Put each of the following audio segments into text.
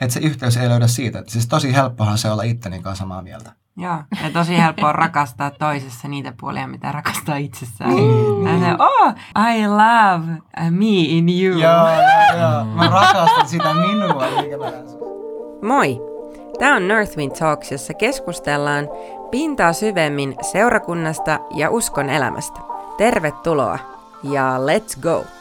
että se yhteys ei löydä siitä. Että siis tosi helppohan se olla itteni kanssa samaa mieltä. Joo, ja tosi helppoa rakastaa toisessa niitä puolia, mitä rakastaa itsessään. Mm. Ja se, oh, I love me in you. Joo, joo, joo. Mä rakastan sitä minua. Moi! Tämä on Northwind Talks, jossa keskustellaan pintaa syvemmin seurakunnasta ja uskon elämästä. Tervetuloa ja let's go!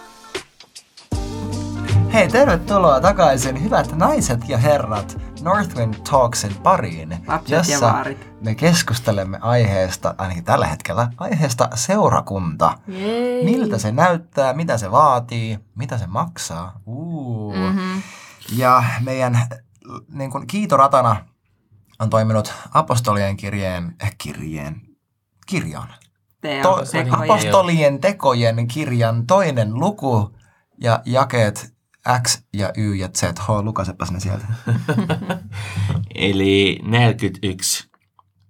Hei, tervetuloa takaisin hyvät naiset ja herrat Northwind Talksin pariin, Lapset jossa ja vaarit. me keskustelemme aiheesta, ainakin tällä hetkellä, aiheesta seurakunta. Jei. Miltä se näyttää, mitä se vaatii, mitä se maksaa. Uu. Mm-hmm. Ja meidän niin kuin kiitoratana on toiminut apostolien kirjeen, eh, kirjeen, kirjan. To, apostolien tekojen kirjan toinen luku ja jakeet X ja Y ja Z. H, lukasepas ne sieltä. Eli 41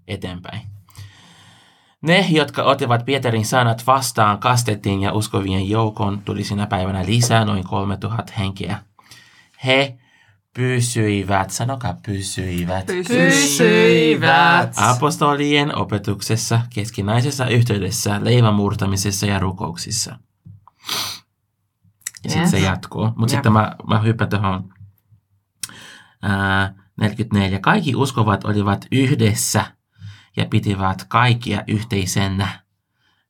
eteenpäin. Ne, jotka ottivat Pietarin sanat vastaan, kastettiin ja uskovien joukon tuli sinä päivänä lisää noin 3000 henkeä. He pysyivät, sanokaa pysyivät, Pysyivät. apostolien opetuksessa, keskinäisessä yhteydessä, leivän murtamisessa ja rukouksissa. Ja sitten se jatkuu. Mutta sitten mä, mä hyppään tuohon ää, 44. Kaikki uskovat olivat yhdessä ja pitivät kaikkia yhteisenä.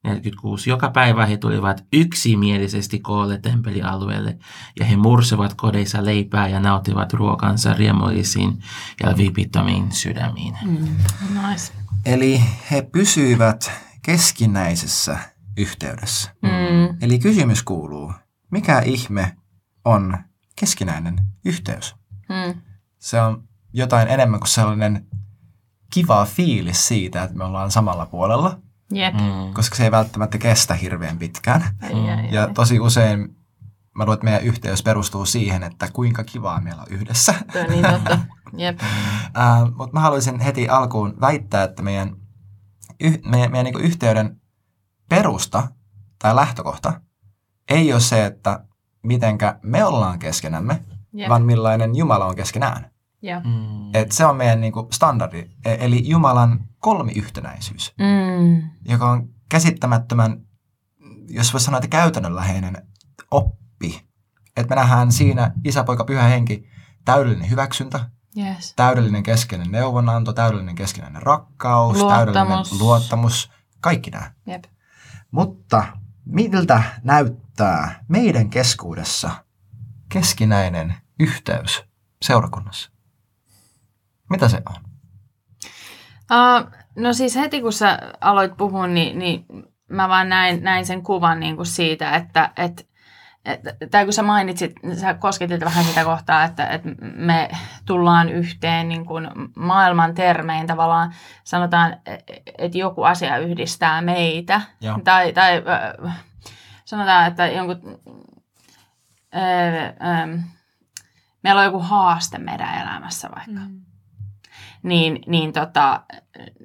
46. Joka päivä he tulivat yksimielisesti koolle temppelialueelle ja he mursivat kodeissa leipää ja nauttivat ruokansa riemullisiin ja vipittomiin sydämiin. Mm. Nice. Eli he pysyivät keskinäisessä yhteydessä. Mm. Eli kysymys kuuluu, mikä ihme on keskinäinen yhteys? Mm. Se on jotain enemmän kuin sellainen kiva fiilis siitä, että me ollaan samalla puolella, Jep. Mm. koska se ei välttämättä kestä hirveän pitkään. Ai, Ja tosi usein mä luulen, että meidän yhteys perustuu siihen, että kuinka kivaa meillä on yhdessä. Niin totta. Jep. Uh, Mutta mä haluaisin heti alkuun väittää, että meidän, yh, meidän, meidän niin yhteyden perusta tai lähtökohta ei ole se, että mitenkä me ollaan keskenämme, Jep. vaan millainen Jumala on keskenään. Jep. Mm. Et se on meidän niin kuin standardi, e- eli Jumalan kolmiyhtenäisyys, Mm. joka on käsittämättömän, jos voisi sanoa, että käytännönläheinen oppi. Että me nähdään siinä isä, poika, pyhä henki, täydellinen hyväksyntä, Yes. täydellinen keskeinen neuvonanto, täydellinen keskinäinen rakkaus, Luottamus. täydellinen luottamus, kaikki nämä. Jep. Mutta miltä näyttää meidän keskuudessa keskinäinen yhteys seurakunnassa? Mitä se on? Uh, no siis heti kun sä aloit puhua, niin, niin mä vaan näin, näin sen kuvan niin kuin siitä, että et, tai kun sä mainitsit, sä kosketit vähän sitä kohtaa, että, että me tullaan yhteen niin kuin maailman termein tavallaan, sanotaan, että joku asia yhdistää meitä, Joo. tai, tai sanotaan, että jonkun, äh, äh, meillä on joku haaste meidän elämässä vaikka Mm. niin, niin tota,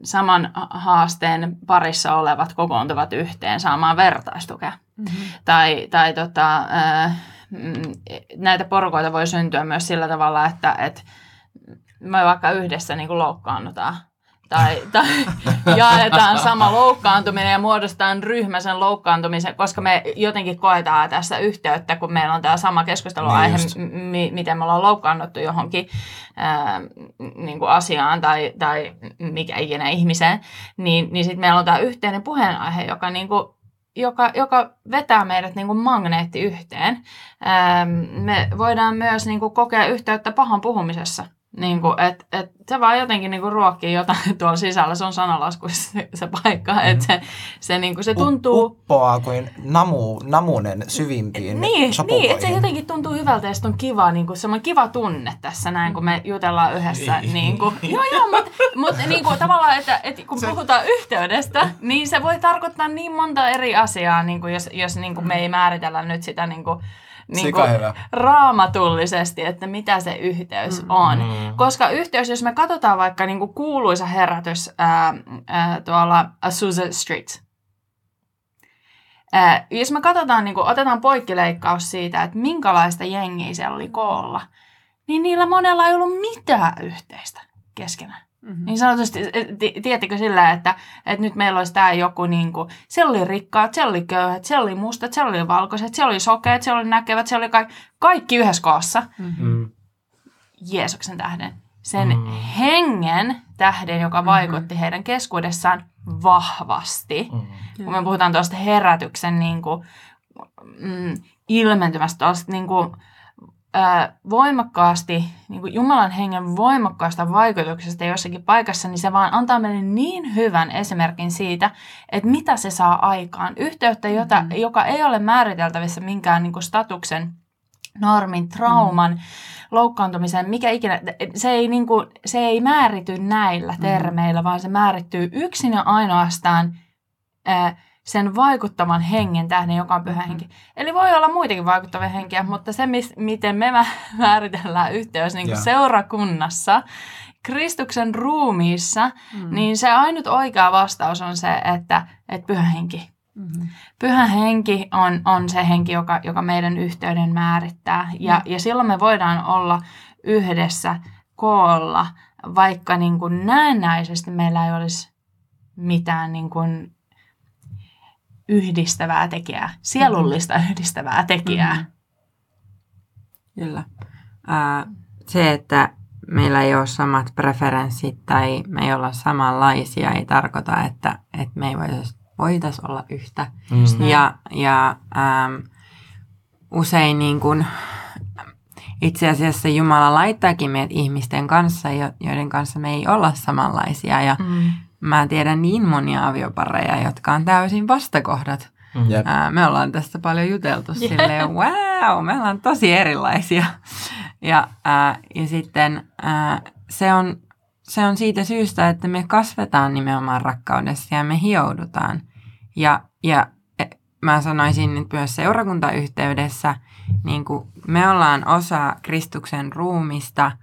saman haasteen parissa olevat kokoontuvat yhteen saamaan vertaistukea. Mm-hmm. Tai, tai tota, ää, mm, näitä porukoita voi syntyä myös sillä tavalla, että et me vaikka yhdessä niin loukkaannutaan. Tai, tai jaetaan sama loukkaantuminen ja muodostetaan ryhmä sen loukkaantumisen, koska me jotenkin koetaan tässä yhteyttä, kun meillä on tämä sama keskusteluaihe, Niin m- m- miten me ollaan loukkaannuttu johonkin ää, niin kuin asiaan tai, tai mikä ikinä ihmiseen, niin, niin sitten meillä on tämä yhteinen puheenaihe, joka, niin kuin, joka, joka vetää meidät niin kuin magneetti yhteen. Me voidaan myös niin kuin, kokea yhteyttä pahan puhumisessa. Niin kuin, et, et se vaan jotenkin niin kuin ruokkii jotain tuolla sisällä. Se on sanalaskuissa se, se paikka. Että se, se, niin kuin, se tuntuu... Uppoaa kuin namu, namunen syvimpiin Niin, niin että se jotenkin tuntuu hyvältä ja on kiva, niin kuin, semmoinen kiva tunne tässä näin, kun me jutellaan yhdessä. niin kuin, joo, joo, mutta mut, niin kuin, tavallaan, että, että kun Se- puhutaan yhteydestä, niin se voi tarkoittaa niin monta eri asiaa, niin kuin, jos, jos niin kuin me ei määritellä nyt sitä niin kuin, niin kuin, raamatullisesti, että mitä se yhteys on. Mm. Koska yhteys, jos me katsotaan vaikka niin kuin kuuluisa herätys ää, ää, tuolla Azusa Street, ää, jos me katsotaan, niin kuin, otetaan poikkileikkaus siitä, että minkälaista jengiä siellä oli koolla, niin niillä monella ei ollut mitään yhteistä keskenään. Mm-hmm. Niin sanotusti, tiedättekö sillä, että, että nyt meillä olisi tämä joku, niin kuin, siellä oli rikkaat, siellä oli köyhät, siellä oli mustat, siellä oli valkoiset, siellä oli sokeat, siellä oli näkevät, siellä oli kaikki, kaikki yhdessä koossa. Mm-hmm. Jeesuksen tähden. Sen mm. hengen tähden, joka mm-hmm. vaikutti heidän keskuudessaan vahvasti. Mm. Kun me puhutaan tuosta herätyksen niin kuin, mm, ilmentymästä, tuosta niin kuin, ää, voimakkaasti, niin kuin Jumalan hengen voimakkaasta vaikutuksesta jossakin paikassa, niin se vaan antaa meille niin hyvän esimerkin siitä, että mitä se saa aikaan. Yhteyttä, jota, mm-hmm. joka ei ole määriteltävissä minkään niin kuin statuksen, normin, trauman, mm-hmm. loukkaantumisen, mikä ikinä, se ei, niin kuin, se ei määrity näillä mm-hmm. termeillä, vaan se määrittyy yksin ja ainoastaan ää, sen vaikuttavan hengen tähden, joka on pyhä mm-hmm. henki. Eli voi olla muitakin vaikuttavia henkiä, mutta se, mis, miten me määritellään yhteys niin kuin seurakunnassa, Kristuksen ruumiissa, mm. niin se ainut oikea vastaus on se, että, että pyhä henki. Mm-hmm. Pyhä henki on, on se henki, joka, joka meidän yhteyden määrittää. Ja, mm. ja silloin me voidaan olla yhdessä koolla, vaikka niin kuin näennäisesti meillä ei olisi mitään niin kuin yhdistävää tekijää, sielullista mm-hmm. yhdistävää tekijää. Mm-hmm. Kyllä. Äh, se, että meillä ei ole samat preferenssit tai me ei olla samanlaisia, ei tarkoita, että, että me ei voitaisi voitais olla yhtä. Mm-hmm. Ja, ja ähm, usein niin kun, itse asiassa Jumala laittaakin meidät ihmisten kanssa, joiden kanssa me ei olla samanlaisia. Ja mm mä tiedän niin monia aviopareja, jotka on täysin vastakohdat. Mm. Ää, me ollaan tästä paljon juteltu yeah. silleen, wow, me ollaan tosi erilaisia. Ja, ää, ja sitten ää, se, on, se on siitä syystä, että me kasvetaan nimenomaan rakkaudessa ja me hioudutaan. Ja, ja e, mä sanoisin nyt myös seurakuntayhteydessä, niin kuin me ollaan osa Kristuksen ruumista –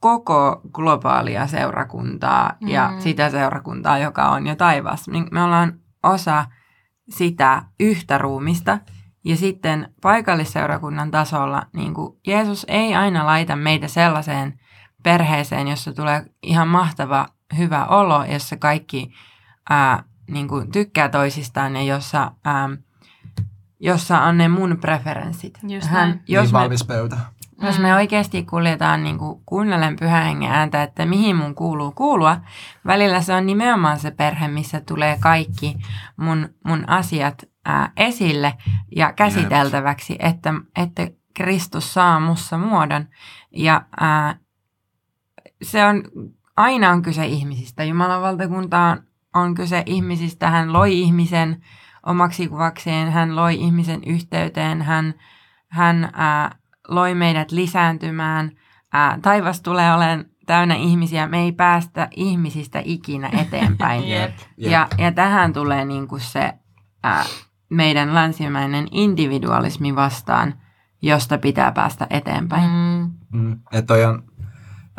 koko globaalia seurakuntaa mm. ja sitä seurakuntaa, joka on jo taivaassa. Niin me ollaan osa sitä yhtä ruumista. Ja sitten paikallisseurakunnan tasolla niin kuin Jeesus ei aina laita meitä sellaiseen perheeseen, jossa tulee ihan mahtava hyvä olo, jossa kaikki ää, niin kuin tykkää toisistaan ja jossa, ää, jossa on ne mun preferenssit. Just Hän, jos niin me, valmis pöytä. Jos me mm. oikeasti kuljetaan niin kuin kuunnellen pyhän hengen ääntä, että mihin mun kuuluu kuulua, välillä se on nimenomaan se perhe, missä tulee kaikki mun, mun asiat ää, esille ja käsiteltäväksi, että, että Kristus saa mussa muodon. Ja ää, se on, aina on kyse ihmisistä. Jumalan valtakunta on, on kyse ihmisistä. Hän loi ihmisen omaksi kuvakseen, hän loi ihmisen yhteyteen, hän, hän ää, loi meidät lisääntymään. Ää, taivas tulee olemaan täynnä ihmisiä. Me ei päästä ihmisistä ikinä eteenpäin. yep. Ja, ja tähän tulee niin kuin se ää, meidän länsimäinen individualismi vastaan, josta pitää päästä eteenpäin. Mm. Mm. Ja toi on,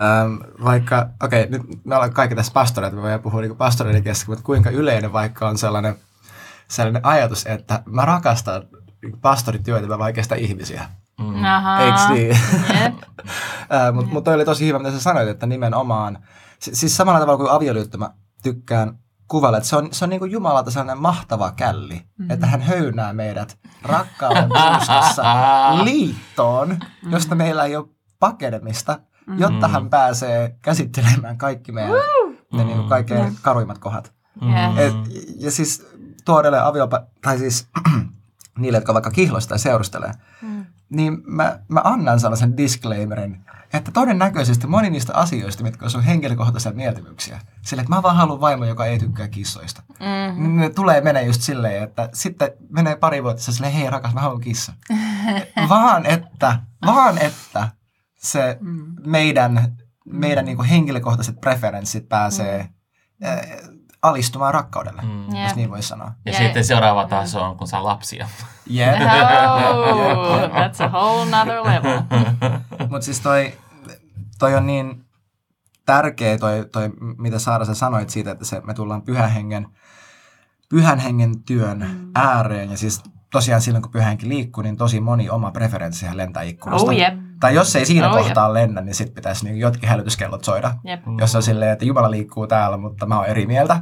ähm, vaikka, okei, okay, nyt me ollaan kaikki tässä pastoreita, me voidaan puhua niin pastoreiden kesken, mutta kuinka yleinen vaikka on sellainen, sellainen ajatus, että mä rakastan pastorityötä, mä vaikeasta ihmisiä. Mm. Eiks niin? Yep. Mutta mut toi oli tosi hyvä, mitä sä sanoit, että nimenomaan, siis samalla tavalla kuin avioliitto mä tykkään kuvailla, että se on, se on niin kuin Jumalalta sellainen mahtava källi, mm-hmm. että hän höynää meidät rakkauden puskassa liittoon, josta meillä ei ole pakenemista, mm-hmm. jotta hän pääsee käsittelemään kaikki meidän mm-hmm. ne niin kuin kaikkein mm-hmm. karuimmat kohdat. Mm-hmm. Et, ja siis tuodelle aviopa, tai siis niille, jotka vaikka kihloista tai seurustelee, mm niin mä, mä annan sellaisen disclaimerin, että todennäköisesti moni niistä asioista, mitkä on sun henkilökohtaisia mieltymyksiä, sillä että mä vaan haluan vaimo, joka ei tykkää kissoista, mm-hmm. niin ne tulee menee just silleen, että sitten menee pari vuotta silleen, hei rakas, mä haluan kissa. vaan että, vaan että se mm. meidän, meidän niin henkilökohtaiset preferenssit pääsee mm. Alistumaan rakkaudelle, mm. jos niin voi sanoa. Ja yeah. sitten seuraava taso on, kun saa lapsia. Yeah. Oh, that's a whole nother level. Mutta siis toi, toi on niin tärkeä toi, toi, mitä Saara sä sanoit siitä, että se, me tullaan pyhän hengen, pyhän hengen työn mm. ääreen. Ja siis tosiaan silloin, kun pyhä henki liikkuu, niin tosi moni oma preferenssi lentää ikkunasta. Oh, yep. Tai jos ei siinä Oh, kohtaa lennä, niin sitten pitäisi niin jotkin hälytyskellot soida. Jep. Jos on silleen, että Jumala liikkuu täällä, mutta mä oon eri mieltä.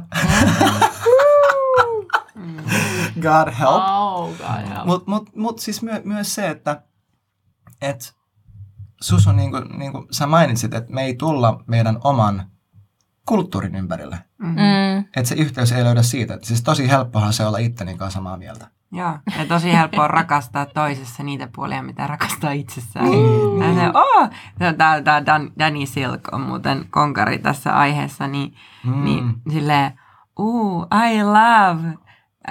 God help. Oh, God, help. Mutta mut, mut siis myö, myös se, että et sus on niinku, niinku sä mainitsit, että me ei tulla meidän oman kulttuurin ympärille. Mm. Että se yhteys ei löydä siitä. Et siis tosi helppohan se olla itteni kanssa samaa mieltä. Joo, ja tosi helppoa rakastaa toisessa niitä puolia, mitä rakastaa itsessään. Ja se, oh! Tämä, tämä Dan, Danny Silk on muuten konkari tässä aiheessa, niin, Mm. niin silleen, ooh, I love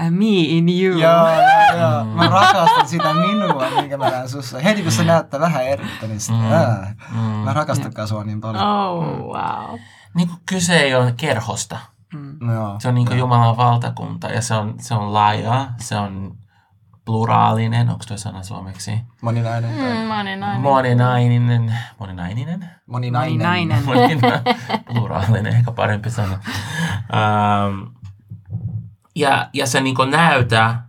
me in you. Joo, joo, joo. Mä rakastan sitä minua, minkä mä näen sussa. Heti kun se näyttää vähän eriltä, niin sit, Mm. ää, Mm. mä rakastankaan sua niin paljon. Oh, wow. Niin kyse ei ole kerhosta. Mm. Joo. Se on niin kuin Jumalan valtakunta ja se on, se on laaja, se on pluraalinen, onko tuo sana suomeksi? Moninainen. tai- Mm, moninainen. Moninainen, moninainen? Moninainen. Moninainen. Monina, pluraalinen, ehkä parempi sana. Um, ja, ja se niin näytää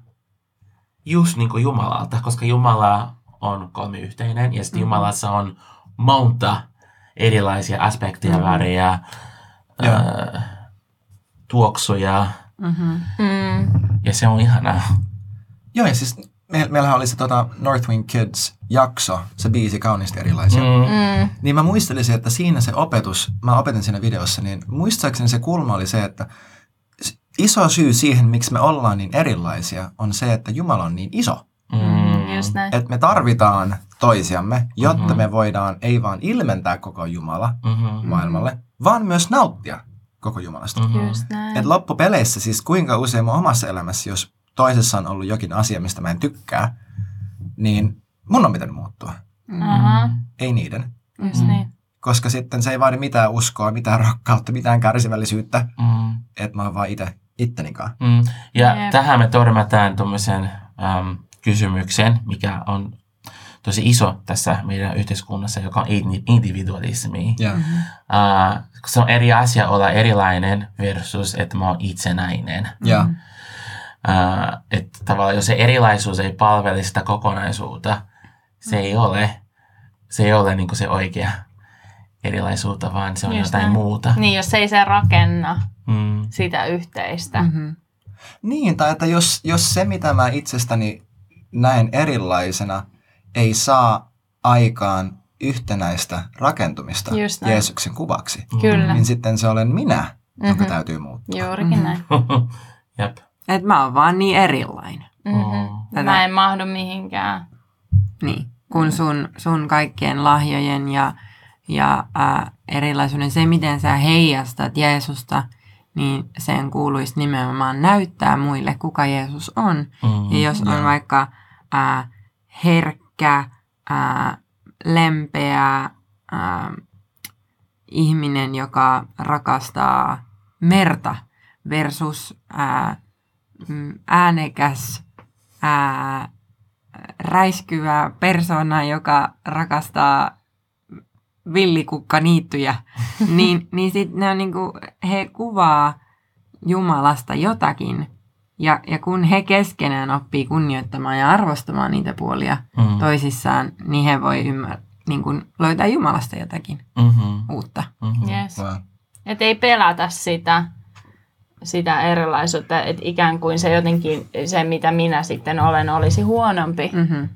just niin kuin Jumalalta, koska Jumala on kolmiyhteinen ja sitten Jumalassa on monta erilaisia aspekteja, mm-hmm. värejä, Joo. äh, tuoksuja Mm-hmm. Mm. ja se on ihanaa. Joo, ja siis me, meillähän oli se tota Northwind Kids-jakso, se biisi kauniisti erilaisia. Mm. Mm. Mm. Niin mä muistelisin, että siinä se opetus, mä opetin siinä videossa, niin muistaakseni se kulma oli se, että iso syy siihen, miksi me ollaan niin erilaisia, on se, että Jumala on niin iso. Mm. Just näin. Että me tarvitaan toisiamme, jotta mm-hmm. me voidaan ei vaan ilmentää koko Jumala Mm-hmm. maailmalle, vaan myös nauttia koko Jumalasta. Mm-hmm. Just näin. Et loppupeleissä siis kuinka usein mun omassa elämässä, jos toisessa on ollut jokin asia, mistä mä en tykkää, niin mun on pitänyt muuttua. Aha, Ei niiden. just niin. Koska sitten se ei vaadi mitään uskoa, mitään rakkautta, mitään kärsivällisyyttä, Mm. että mä oon vaan itse ittenikaan. Mm. Ja Jep. tähän me törmätään tuommoisen äm, kysymyksen, mikä on tosi iso tässä meidän yhteiskunnassa, joka on indi- individualismi. Ja, Mm-hmm. Uh, se on eri asia olla erilainen versus, että mä oon itsenäinen. ja, Uh, että tavallaan jos se erilaisuus ei palvele sitä kokonaisuutta, se ei ole, se ei ole niin se oikea erilaisuutta, vaan se on Just jotain näin. muuta. Niin, jos ei se rakenna Mm. sitä yhteistä. Mm-hmm. Niin, tai että jos, jos se, mitä mä itsestäni näen erilaisena, ei saa aikaan yhtenäistä rakentumista Just näin. Jeesuksen kuvaksi, Kyllä. niin sitten se olen minä, jonka Mhm. täytyy muuttua. Juurikin näin. Jep. Et mä oon vaan niin erilainen. Mm-hmm. Mä en mahdu mihinkään. Niin, kun sun, sun kaikkien lahjojen ja, ja ää, erilaisuuden, se miten sä heijastat Jeesusta, niin sen kuuluisi nimenomaan näyttää muille, kuka Jeesus on. Mm. Ja jos on vaikka ää, herkkä, ää, lempeä ää, ihminen, joka rakastaa merta versus ää, mm, äänekäs, ää, räiskyvä persona, joka rakastaa villikukkaniittyjä, niin, niin sit ne on niinku, he kuvaa Jumalasta jotakin. Ja, ja kun he keskenään oppii kunnioittamaan ja arvostamaan niitä puolia Mm. toisissaan, niin he voi ymmär, niin kuin löytää Jumalasta jotakin Mm-hmm. uutta. Mm-hmm. Yes. Wow. Että ei pelätä sitä, sitä erilaisuutta, että ikään kuin se jotenkin, se mitä minä sitten olen, olisi huonompi, Mm-hmm.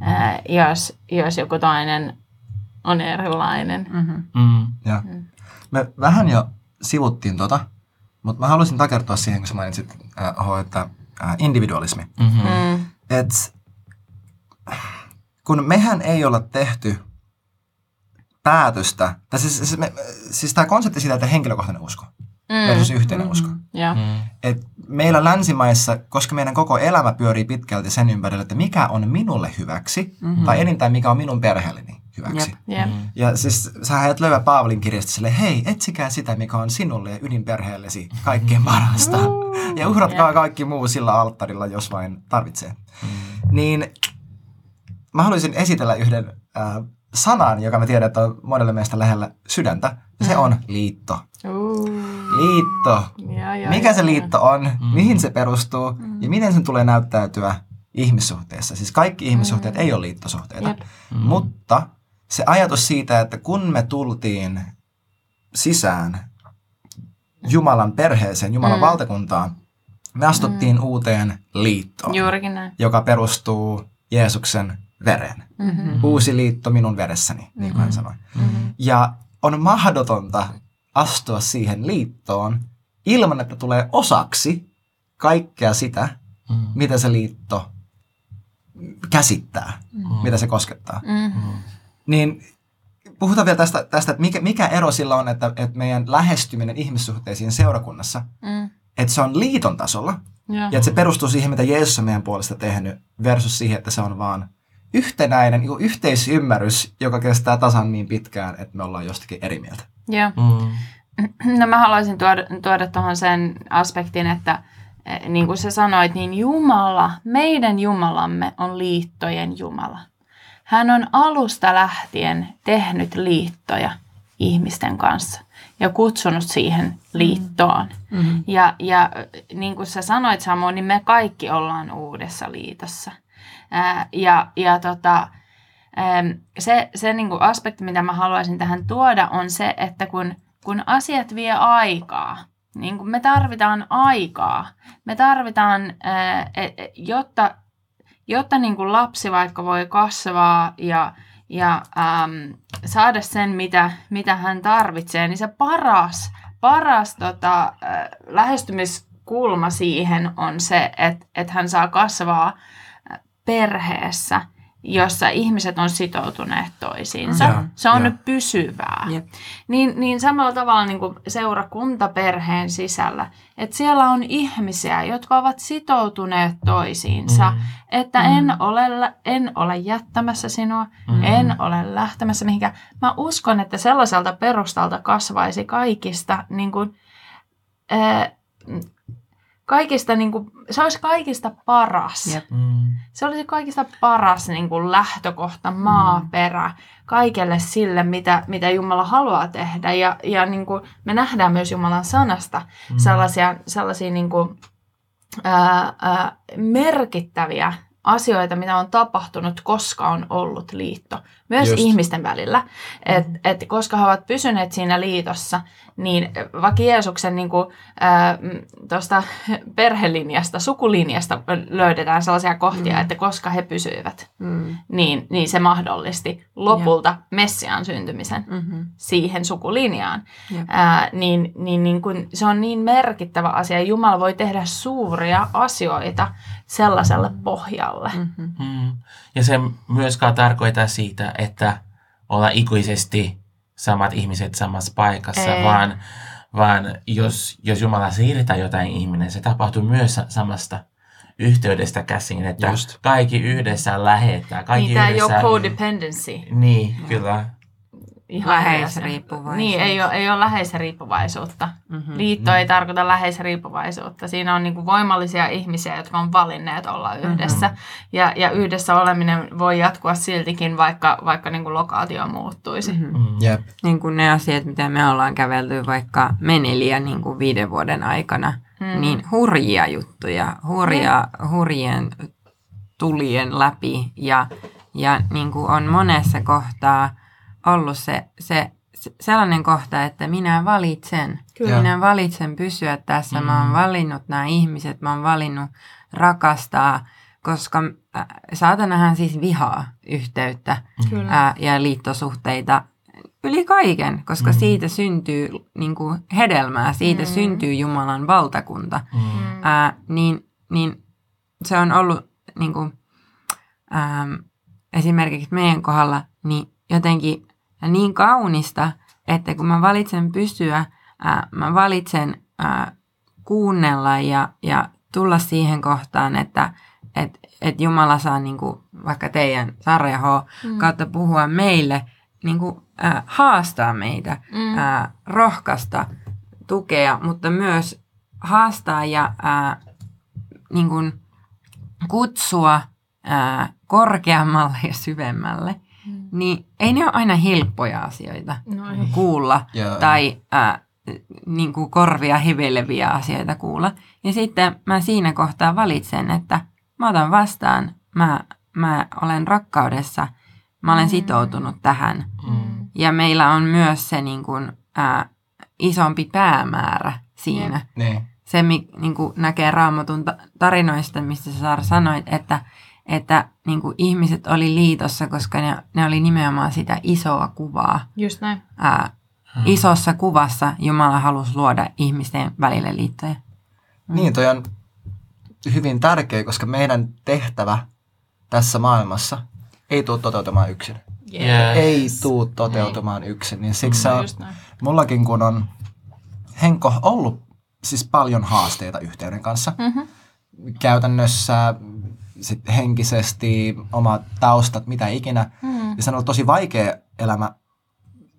ää, jos, jos joku toinen on erilainen. Mm-hmm. Mm. Ja. Me vähän jo sivuttiin tota, mutta mä haluaisin takertua siihen, kun sä mainitsit, äh, että äh, individualismi. Mm-hmm. Mm. Et, kun mehän ei olla tehty päätöstä, tai siis, siis, me, siis tämä konsepti siitä, että henkilökohtainen usko versus Mm. yhteinen usko. Joo. Mm. Et meillä länsimaissa, koska meidän koko elämä pyörii pitkälti sen ympärillä, että mikä on minulle hyväksi, mm-hmm. tai enintään mikä on minun perheelleni hyväksi. Jep. Jep. Ja siis sä et löyä Paavalin kirjasta sille, hei, etsikää sitä, mikä on sinulle ja ydinperheellesi kaikkein parasta. ja uhratkaa kaikki muu sillä alttarilla, jos vain tarvitsee. Niin mä haluaisin esitellä yhden äh, sanan, joka mä tiedän, että on monelle meistä lähellä sydäntä. Ja se on liitto. Uh. Liitto. Ja, ja, Mikä ja, se liitto on, mihin se perustuu ja miten sen tulee näyttäytyä ihmissuhteessa. Siis kaikki ihmissuhteet ei ole liittosuhteita, Jep. mutta se ajatus siitä, että kun me tultiin sisään Jumalan perheeseen, Jumalan mm. valtakuntaan, me astuttiin mm. uuteen liittoon, Juurikin näin. joka perustuu Jeesuksen veren. Mm-hmm. Uusi liitto minun veressäni, niin kuin mm-hmm. hän sanoi. Mm-hmm. Ja on mahdotonta astua siihen liittoon ilman, että tulee osaksi kaikkea sitä, mm. mitä se liitto käsittää, mm. mitä se koskettaa. Mm. Niin puhutaan vielä tästä, tästä että mikä, mikä ero sillä on, että, että meidän lähestyminen ihmissuhteisiin seurakunnassa, mm. että se on liiton tasolla ja. ja että se perustuu siihen, mitä Jeesus on meidän puolesta tehnyt, versus siihen, että se on vaan yhtenäinen niin yhteisymmärrys, joka kestää tasan niin pitkään, että me ollaan jostakin eri mieltä. Joo. Mm. No mä haluaisin tuoda, tuoda tuohon sen aspektin, että eh, niin kuin sä sanoit, niin Jumala, meidän Jumalamme on liittojen Jumala. Hän on alusta lähtien tehnyt liittoja ihmisten kanssa ja kutsunut siihen liittoon. Mm-hmm. Ja, ja niin kuin sä sanoit Samu, niin me kaikki ollaan uudessa liitossa. Ää, ja ja tota, se, se niin kuin aspekti, mitä mä haluaisin tähän tuoda, on se, että kun, kun asiat vie aikaa, niin kuin me tarvitaan aikaa. Me tarvitaan, e, e, jotta jotta niin kuin lapsi vaikka voi kasvaa ja, ja äm, saada sen, mitä, mitä hän tarvitsee, niin se paras, paras tota, äh, lähestymiskulma siihen on se, että, että hän saa kasvaa perheessä – jossa ihmiset on sitoutuneet toisiinsa. Ja, se on ja. nyt pysyvää. Ja. Niin, niin samalla tavalla niin kuin seurakuntaperheen sisällä, että siellä on ihmisiä, jotka ovat sitoutuneet toisiinsa, mm. että mm. En, ole, en ole jättämässä sinua, mm. en ole lähtemässä mihinkään. Mä uskon, että sellaiselta perustalta kasvaisi kaikista niin kuin, äh, kaikista, niin kuin, se olisi kaikista paras. Yep. Mm. Se olisi kaikista paras niin kuin lähtökohta, maaperä mm. kaikelle sille, mitä, mitä Jumala haluaa tehdä. Ja, ja niin kuin, me nähdään myös Jumalan sanasta mm. sellaisia, sellaisia niin kuin, ää, ää, merkittäviä asioita, mitä on tapahtunut, koska on ollut liitto. Myös Just. ihmisten välillä. Et, et koska he ovat pysyneet siinä liitossa, niin vaikka Jeesuksen niin kuin, äh, tuosta perhelinjasta, sukulinjasta löydetään sellaisia kohtia, mm. että koska he pysyivät, mm. niin, niin se mahdollisti lopulta ja. Messiaan syntymisen mm-hmm. siihen sukulinjaan. Äh, niin niin, niin kun, se on niin merkittävä asia. Jumala voi tehdä suuria asioita sellaiselle pohjalle. Mm-hmm. Mm. Ja se myöskään tarkoittaa siitä, että olla ikuisesti samat ihmiset samassa paikassa, Ei. vaan, vaan jos, jos Jumala siirtää jotain ihminen, se tapahtuu myös samasta yhteydestä käsin, että Just. kaikki yhdessä lähettää. Kaikki niin, yhdessä... tämä ei ole codependency. Niin, kyllä ihan läheisriippuvaisuutta. Niin, ei ole, ei ole läheisriippuvaisuutta. Mm-hmm. Liitto mm-hmm. ei tarkoita läheisriippuvaisuutta. Siinä on niin kuin voimallisia ihmisiä, jotka on valinneet olla yhdessä. Mm-hmm. Ja, ja yhdessä oleminen voi jatkua siltikin, vaikka, vaikka niin kuin lokaatio muuttuisi. Mm-hmm. Mm-hmm. Yep. Niin kuin ne asiat, mitä me ollaan kävelty vaikka Meneliä niin kuin viiden vuoden aikana, mm-hmm. niin hurjia juttuja, hurja, mm. hurjien tulien läpi. Ja, ja niin kuin on monessa kohtaa – ollut se, se, sellainen kohta, että minä valitsen. Kyllä. Minä valitsen pysyä tässä. Mm. Mä oon mm. valinnut nämä ihmiset, mä oon valinnut rakastaa, koska äh, saatanahan siis vihaa yhteyttä äh, ja liittosuhteita yli kaiken, koska mm. siitä syntyy niin kuin hedelmää, siitä mm. syntyy Jumalan valtakunta. Mm. Äh, niin, niin se on ollut niin kuin, ähm, esimerkiksi meidän kohdalla niin jotenkin ja niin kaunista, että kun mä valitsen pysyä, ää, mä valitsen ää, kuunnella ja, ja tulla siihen kohtaan, että et, et Jumala saa niin kuin, vaikka teidän Sara H. Mm. kautta puhua meille, niin kuin, haastaa meitä, mm. rohkaista, tukea, mutta myös haastaa ja ää, niin kuin, kutsua korkeammalle ja syvemmälle mm. niin ei ne ole aina helppoja asioita no ei. kuulla yeah. tai äh, niin kuin korvia hiveleviä asioita kuulla. Ja sitten mä siinä kohtaa valitsen, että mä otan vastaan, mä, mä olen rakkaudessa, Mä olen sitoutunut tähän. Mm. Ja meillä on myös se niin kuin, ää, isompi päämäärä siinä. Niin. Se mi, niin kuin näkee raamatun ta- tarinoista, mistä sä sanoit, että, että niin kuin ihmiset oli liitossa, koska ne, ne oli nimenomaan sitä isoa kuvaa. Just näin. Ää, isossa kuvassa Jumala halusi luoda ihmisten välille liittoja. Niin, toi on hyvin tärkeä, koska meidän tehtävä tässä maailmassa ei tule toteutumaan yksin. Yeah. Ei tule toteutumaan yksin. Niin siksi se on, mullakin kun on Henko ollut siis paljon haasteita yhteyden kanssa. Mhm. Käytännössä sit henkisesti, omat taustat, mitä ikinä. Mm. Ja se on ollut tosi vaikea elämä,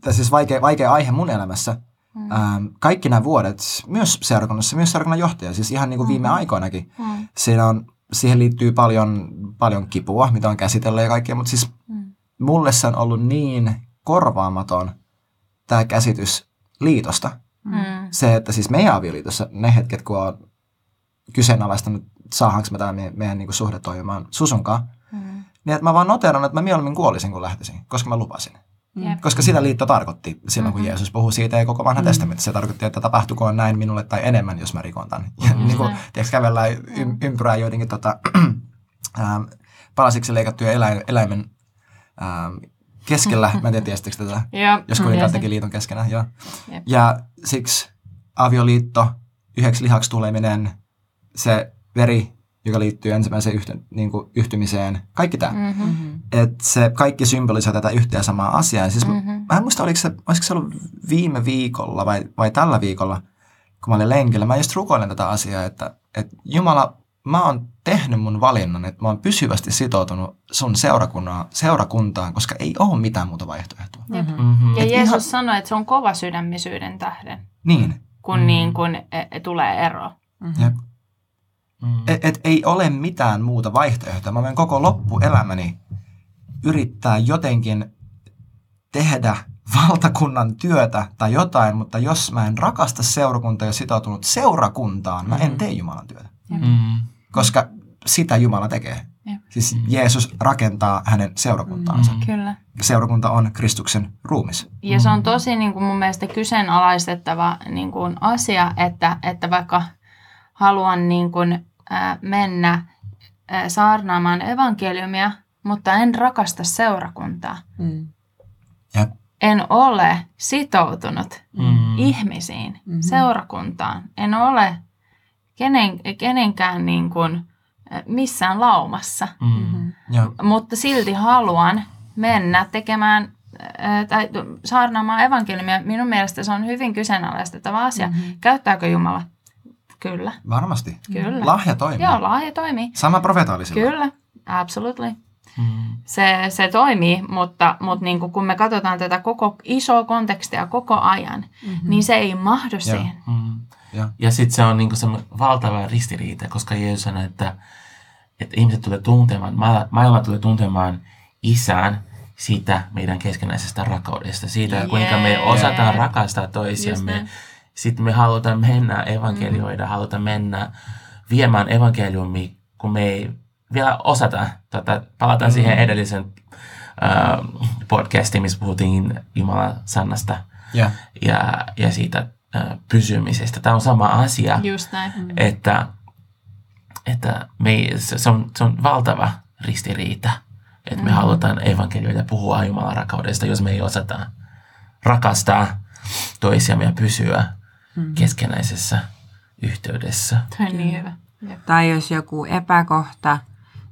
tai siis vaikea, vaikea aihe mun elämässä. Mm. Ähm, kaikki nämä vuodet, myös seurakunnassa, myös seurakunnan johtaja, siis ihan niin kuin viime aikoinakin. Mm. Siinä on, siihen liittyy paljon, paljon kipua, mitä on käsitellä ja kaikkea, mutta siis Mm. mulle se on ollut niin korvaamaton tämä käsitys liitosta. Mm. Se, että siis meidän avioliitossa ne hetket, kun on kyseenalaistanut, saahanko mä tämä meidän, meidän niin kuin suhde toimimaan susunkaan, Mm. niin että mä vaan noteran, että mä mieluummin kuolisin kuin lähtisin, koska mä lupasin. Jep. Koska sitä liitto tarkoitti silloin, kun Mhm. Jeesus puhui siitä ja koko vanha Mm. testamentti. Se tarkoitti, että tapahtukoon näin minulle tai enemmän, jos mä rikon tämän. Ja Mm. niin kuin, tiedätkö, kävellään ym- ympyrää joidenkin tota, ähm, palasiksi leikattuja eläin, eläimen ähm, keskellä. Mä en tiedä, tiesittekö tätä, Joo. jos Mm. Tiesin. teki liiton keskenään. Joo. Jep. Ja siksi avioliitto, yhdeksi lihaksi tuleminen, se veri, joka liittyy ensimmäiseen yhty, niin kuin yhtymiseen, kaikki tämä. Mhm. Mm-hmm. Että se kaikki symbolisoi tätä yhtä ja samaa asiaa. Ja Siis Mhm. mm-hmm. Mä en muista, oliko se, olisiko se ollut viime viikolla vai, vai tällä viikolla, kun mä olin lenkillä. Mä just rukoilen tätä asiaa, että, että Jumala, mä oon tehnyt mun valinnan, että mä oon pysyvästi sitoutunut sun seurakunnan, seurakuntaan, koska ei ole mitään muuta vaihtoehtoa. Jep. Mm-hmm. Ja Et Jeesus ihan- sanoi, että se on kova sydämisyyden tähden, Niin. kun Mm. niin kun e- tulee ero. Jep. Mm. Et, et ei ole mitään muuta vaihtoehtoa. Mä voin koko loppuelämäni yrittää jotenkin tehdä valtakunnan työtä tai jotain, mutta jos mä en rakasta seurakuntaa ja sitoutunut seurakuntaan, mä en tee Jumalan työtä. Mm. Koska sitä Jumala tekee. Jep. Siis Jeesus rakentaa hänen seurakuntaansa. Mm. Kyllä. Seurakunta on Kristuksen ruumis. Ja se on tosi niin kuin mun mielestä kyseenalaistettava niin kuin asia, että, että vaikka haluan niin kuin, ää, mennä ää, saarnaamaan evankeliumia, mutta en rakasta seurakuntaa. Mm. Ja En ole sitoutunut Mm. ihmisiin, Mhm. seurakuntaan. En ole kenen, kenenkään niin kuin, ää, missään laumassa, Mm. ja, mutta silti haluan mennä tekemään ää, tai saarnaamaan evankeliumia. Minun mielestä se on hyvin kyseenalaistettava asia. Mhm. Käyttääkö Jumala? Kyllä. varmasti. Kyllä. Lahja toimii. Joo, lahja toimii. Sama silloin. Kyllä, absolutely. Mm. Se, se toimii, mutta, mutta niin kuin kun me katsotaan tätä koko isoa kontekstia koko ajan, mm-hmm. niin se ei mahdu siihen. Mm. Ja. Ja sitten se on niinku semmoinen valtava ristiriita, koska Jeesus sanoi, että, että ihmiset tulee tuntemaan, ma- maailma tulee tuntemaan isän siitä meidän keskenäisestä rakkaudesta, siitä Jee. kuinka me osataan rakastaa Just toisiamme. näin. Sitten me halutaan mennä evankelioida, mm. halutaan mennä viemään evankeliumi, kun me ei vielä osata. Tota, palataan mm. siihen edellisen äh, podcastiin, missä puhuttiin Jumalan sanasta Ja. ja, ja siitä äh, pysymisestä. Tämä on sama asia, Just näin. Mm. että, että me, se, se, on, se on valtava ristiriita, että me Mm. halutaan evankelioida puhua Jumalan rakkaudesta, jos me ei osata rakastaa toisiamme ja pysyä keskenäisessä yhteydessä. On niin hyvä. Jep. Tai jos joku epäkohta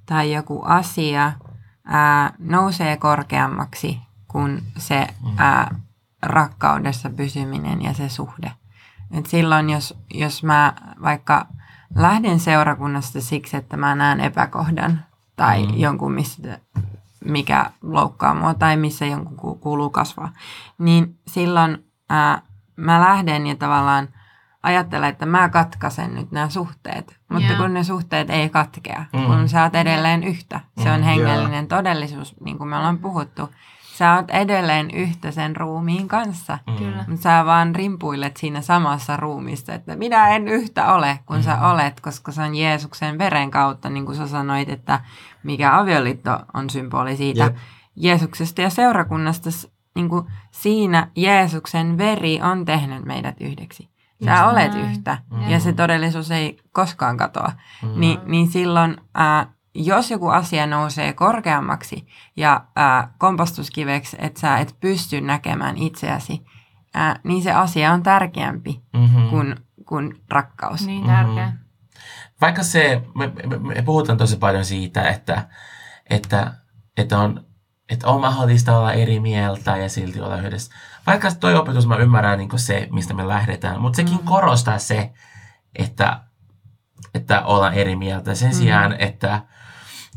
tai joku asia ää, nousee korkeammaksi kuin se ää, rakkaudessa pysyminen ja se suhde. Et silloin, jos, jos mä vaikka lähden seurakunnasta siksi, että mä näen epäkohdan tai mm. jonkun, missä, mikä loukkaa mua tai missä jonkun ku- kuuluu kasvaa, niin silloin ää, mä lähden ja tavallaan ajattelen, että mä katkaisen nyt nämä suhteet. Mutta Joo. kun ne suhteet ei katkea, Mm. kun sä oot edelleen yhtä. Se on Mm. hengellinen todellisuus, niin kuin me ollaan puhuttu. Sä oot edelleen yhtä sen ruumiin kanssa. Mm. Kyllä. Mutta sä vaan rimpuilet siinä samassa ruumissa, että minä en yhtä ole kun Mm. sä olet, koska se on Jeesuksen veren kautta, niin kuin sä sanoit, että mikä avioliitto on symboli siitä. Jep. Jeesuksesta ja seurakunnasta niin kuin siinä Jeesuksen veri on tehnyt meidät yhdeksi. Sä Just olet näin. yhtä Mm. ja se todellisuus ei koskaan katoa. Mm. Niin, niin silloin, ää, jos joku asia nousee korkeammaksi ja ää, kompastuskiveksi, että sä et pysty näkemään itseäsi, ää, niin se asia on tärkeämpi Mm-hmm. kuin, kuin rakkaus. Niin tärkeä. Mhm. Vaikka se, me, me, me puhutaan tosi paljon siitä, että, että, että, on, että on mahdollista olla eri mieltä ja silti olla yhdessä. Vaikka toi opetus mä ymmärrän niin se, mistä me lähdetään, mutta sekin Mm. korostaa se, että, että ollaan eri mieltä. Sen sijaan, että,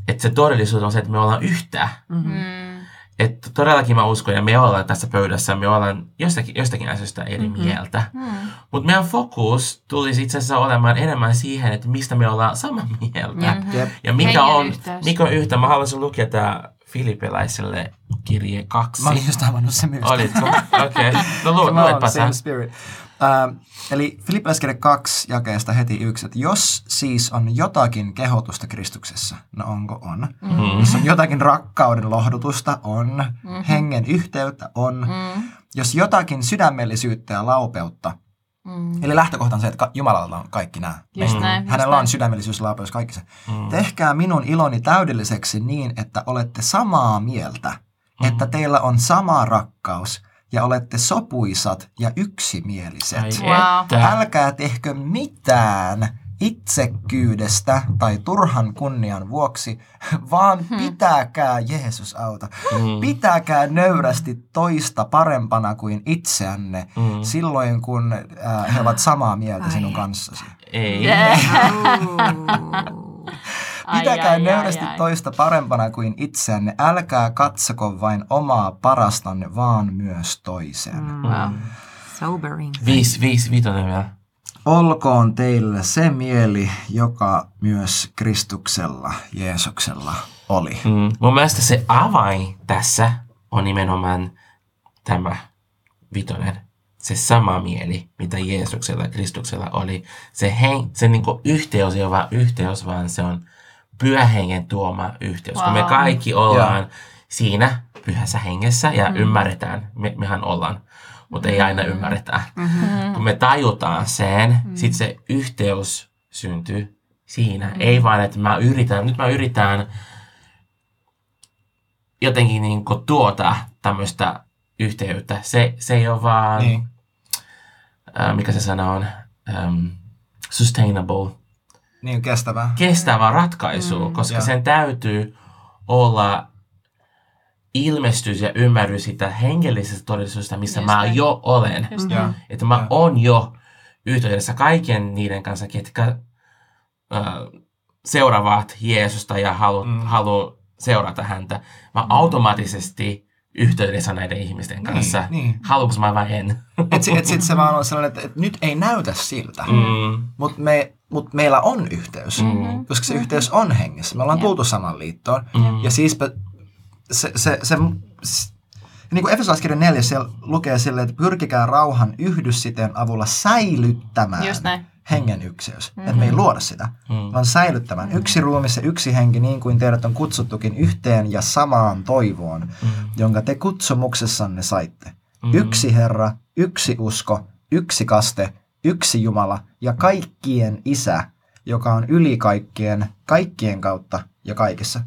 että se todellisuus on se, että me ollaan yhtä. Mm-hmm. Mm. Että todellakin mä uskon, ja me ollaan tässä pöydässä, me ollaan jostakin, jostakin asioista eri Mhm. mieltä. Mm. Mutta meidän fokus tulisi itse asiassa olemaan enemmän siihen, että mistä me ollaan samaa mieltä. Mhm. Jep. Ja mikä Hengen on, yhteys. mikä on yhtä, mä haluaisin lukea tämä Filippiläiselle kirje kaksi. Mä olin just avannut sen myös. Olitko? Okei. Okay. No lu, luetpa same spirit. Uh, eli Filippiläiskirja 2 jakeesta heti yksi, että jos siis on jotakin kehotusta Kristuksessa, no onko on? Mm. Jos on jotakin rakkauden lohdutusta, on. Mhm. Hengen yhteyttä, on. Mm. Jos jotakin sydämellisyyttä ja laupeutta, Mm. eli lähtökohta on se, että Jumalalla on kaikki nämä. Just Mm. näin. just Hänellä näin. on sydämellisyys, laupeus, kaikki se. Mm. Tehkää minun iloni täydelliseksi niin, että olette samaa mieltä, Mm. että teillä on sama rakkaus ja olette sopuisat ja yksimieliset. Ai Wow. Älkää tehkö mitään itsekkyydestä tai turhan kunnian vuoksi, vaan pitäkää, Jeesus auta, Mm. pitäkää nöyrästi toista parempana kuin itseänne Mm. silloin, kun äh, he ovat samaa mieltä Ai. sinun kanssasi. Ei. Ai, Pitäkää ai, nöyrästi ai, ai. toista parempana kuin itseänne. Älkää katsoko vain omaa parastanne, vaan myös toisen. Mm. Wow. Sobering. Viisi, viisi, viitonen vielä. Olkoon teille se mieli, joka myös Kristuksella, Jeesuksella oli. Mm. Mun mielestä se avain tässä on nimenomaan tämä vitonen. Se sama mieli, mitä Jeesuksella ja Kristuksella oli. Se, hen, se niinku yhteys ei ole vaan yhteys, vaan se on pyhähengen tuoma yhteys. Kun me Wow. kaikki ollaan siinä pyhässä hengessä ja mm. ymmärretään, me, mehän ollaan, mutta ei aina ymmärretä. Mm-hmm. Kun me tajutaan sen, mm. sitten se yhteys syntyy siinä. Mm. Ei vaan, että mä yritän, nyt mä yritän jotenkin niin tuota tämmöistä yhteyttä. Se, se ei ole vaan, niin. Äh, mikä se sana on, ähm, sustainable, Niin kestävää. kestävä ratkaisu, mm, koska joo. sen täytyy olla ilmestys ja ymmärrys sitä hengellisestä todellisuudesta, missä Just mä näin. jo olen. Just näin. Että mä Joo. oon jo yhteydessä kaiken niiden kanssa, ketkä äh, seuraavat Jeesusta ja halu, mm. Mm. haluaa seurata häntä. Mä automaattisesti yhteydessä näiden ihmisten kanssa. niin. Haluanko mä vai en? Et, si- et sit se vaan on sellainen, että, että nyt ei näytä siltä, mm. Mm. mutta me, mut meillä on yhteys, Mm. koska se yhteys on hengessä. Me ollaan tultu samaan liittoon. Mm. Ja siispä se, se, se, se niin kuin Efesolaiskirjan 4 siellä lukee silleen, että pyrkikää rauhan yhdyssiteen avulla säilyttämään Just näin. hengen ykseys. Mm-hmm. Että me ei luoda sitä, Mm. vaan säilyttämään. Yksi ruumis ja yksi henki, niin kuin teidät on kutsuttukin yhteen ja samaan toivoon, Mm. jonka te kutsumuksessanne saitte. Mm. Yksi Herra, yksi usko, yksi kaste, yksi Jumala ja kaikkien Isä, joka on yli kaikkien, kaikkien kautta ja kaikessa.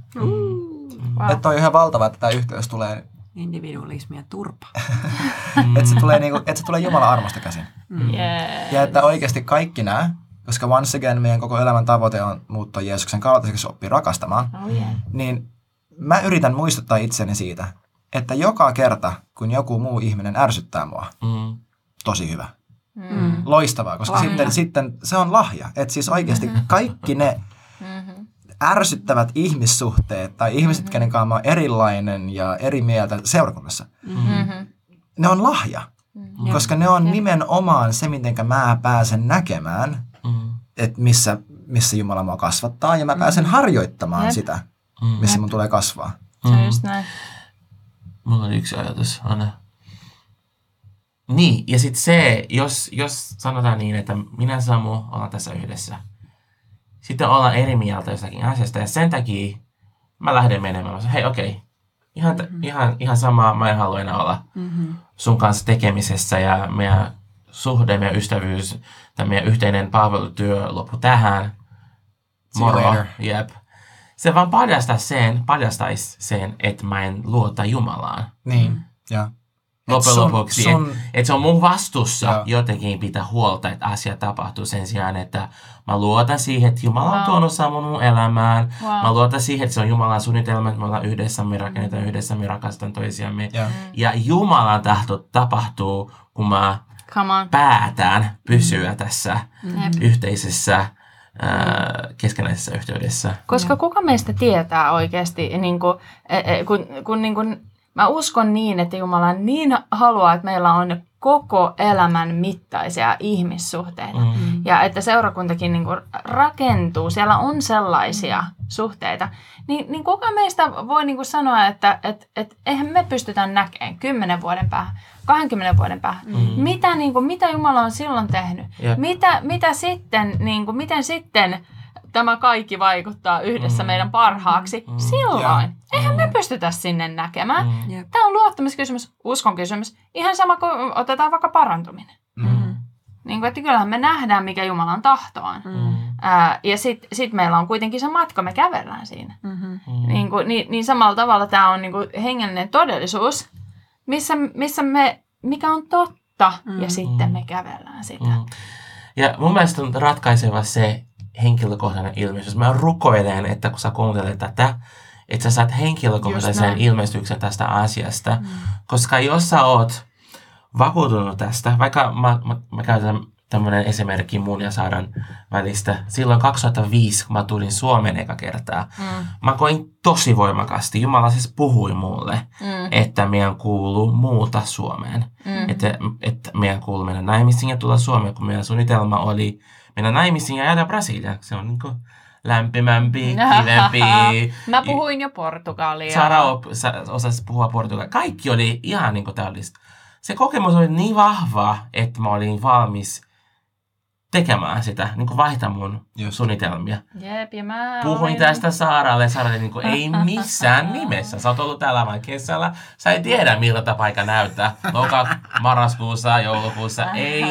Wow. Että on ihan valtava, että tämä yhteys tulee, Individualismia turpa. että se tulee, niinku, että se tulee Jumalan armosta käsin. Yes. Ja että oikeasti kaikki nämä, koska once again meidän koko elämän tavoite on muuttaa Jeesuksen kaltaiseksi oppia rakastamaan, Oh yeah. niin mä yritän muistuttaa itseni siitä, että joka kerta, kun joku muu ihminen ärsyttää mua, Mm. tosi hyvä. Mm. Loistavaa, koska Lahja. sitten, sitten se on lahja. Että siis oikeasti kaikki ne Mm-hmm. Ärsyttävät ihmissuhteet tai ihmiset, kenen kanssa mä oon erilainen ja eri mieltä seurakunnassa, Mm-hmm. ne on lahja. Koska ne on nimenomaan se, miten mä pääsen näkemään, Mm. että missä, missä Jumala mua kasvattaa, ja mä pääsen harjoittamaan Jep. sitä, Mm. missä mun tulee kasvaa. Se on just näin. Mulla oli yksi ajatus, Anna. Niin, ja sitten se, jos, jos sanotaan niin, että minä Samu ollaan tässä yhdessä, sitten ollaan eri mieltä jostakin asiasta, ja sen takia mä lähden menemään. Mä sanon, hei okei, Ihan, mm-hmm. ihan, ihan sama, mä en halua enää olla mm-hmm. sun kanssa tekemisessä ja meidän suhde, meidän ystävyys, tämä meidän yhteinen palvelutyö loppu tähän. Later. Jep. Se vaan paljastaa sen, paljastaisi sen, että mä en luota Jumalaan. Niin, ja. Loppujen sun- lopuksi, että et se on mun vastuussa Joo. jotenkin pitää huolta, että asia tapahtuu sen sijaan, että mä luotan siihen, että Jumala on Wow. tuonut saman mun elämään. Wow. Mä luotan siihen, että se on Jumalan suunnitelma, että me ollaan yhdessä, me rakennetaan yhdessä, me rakastetaan toisiamme. Ja. Ja Jumalan tahto tapahtuu, kun mä Come on. päätän pysyä tässä Jep. yhteisessä ää, keskenäisessä yhteydessä. Koska kuka meistä tietää oikeasti, niin kuin, kun, kun niin kuin, mä uskon niin, että Jumala niin haluaa, että meillä on koko elämän mittaisia ihmissuhteita. Mm. Ja että seurakuntakin niin kuin rakentuu, siellä on sellaisia suhteita. Niin, niin kuka meistä voi niin kuin sanoa, että et, et, eihän me pystytä näkemään 10 vuoden päähän, 20 vuoden päähän, mm. mitä, niin kuin, mitä Jumala on silloin tehnyt. Jep. Mitä, mitä sitten, niin kuin, miten sitten tämä kaikki vaikuttaa yhdessä Mm. meidän parhaaksi Mm. silloin. Ja. Eihän me pystytä sinne näkemään. Mm. Tämä on luottamuskysymys, uskon kysymys. Ihan sama kuin otetaan vaikka parantuminen. Mm. Niin kuin, että kyllähän me nähdään, mikä Jumalan tahto on. Mm. Ää, ja sitten sit meillä on kuitenkin se matka, me kävellään siinä. Mm-hmm. Mm. Niin, kuin, niin, niin samalla tavalla tämä on niin kuin hengellinen todellisuus, missä, missä me, mikä on totta, mm. ja sitten me kävellään sitä. Mm. Ja mun mielestä on ratkaiseva se henkilökohtainen ilmestys. Mä rukoilen, että kun sä kuuntelet tätä, että sä saat henkilökohtaisen ilmestyksen tästä asiasta. Mm. Koska jos sä oot vakuutunut tästä, vaikka mä, mä, mä käytän tämmöinen esimerkki mun ja Saaran välistä. Silloin 2005, kun mä tulin Suomeen eka kertaa, Mm. mä koin tosi voimakasti. Jumala siis puhui mulle, Mm. että meidän kuuluu muuta Suomeen. Mm. Että, että meidän kuuluu mennä naimisiin ja tulla Suomeen, kun meidän suunnitelma oli mennä naimisiin ja jäädä Brasiliaan. Se on niin lämpimämpi, kivempi. Mä puhuin jo portugalia. Sara op, sa, osasi puhua portugalia. Kaikki oli ihan niin täydellistä. Se kokemus oli niin vahva, että mä olin valmis tekemään sitä, niin vaihtaa mun Just. suunnitelmia. Jep, ja mä Puhuin olin- tästä Saaralle, Saara oli niin kuin, ei missään nimessä. Sä oot ollut täällä vain kesällä. Sä ei tiedä, miltä tämä paikka näyttää. Loka, marraskuussa, joulukuussa. Ei,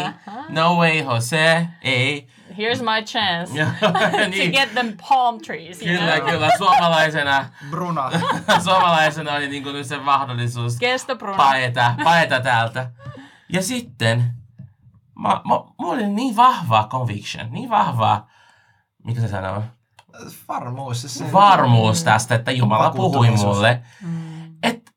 no way, Jose, ei. Here's my chance to niin. get them palm trees. Kyllä, know? kyllä. Suomalaisena, Bruna. suomalaisena oli niin kuin nyt se mahdollisuus Kesto Bruno. paeta, paeta täältä. Ja sitten, mä, mä, mulla oli niin vahva conviction, niin vahva, mikä se sanoo, Varmuus. siis Se, varmuus tästä, että Jumala puhui mulle. Mm. Että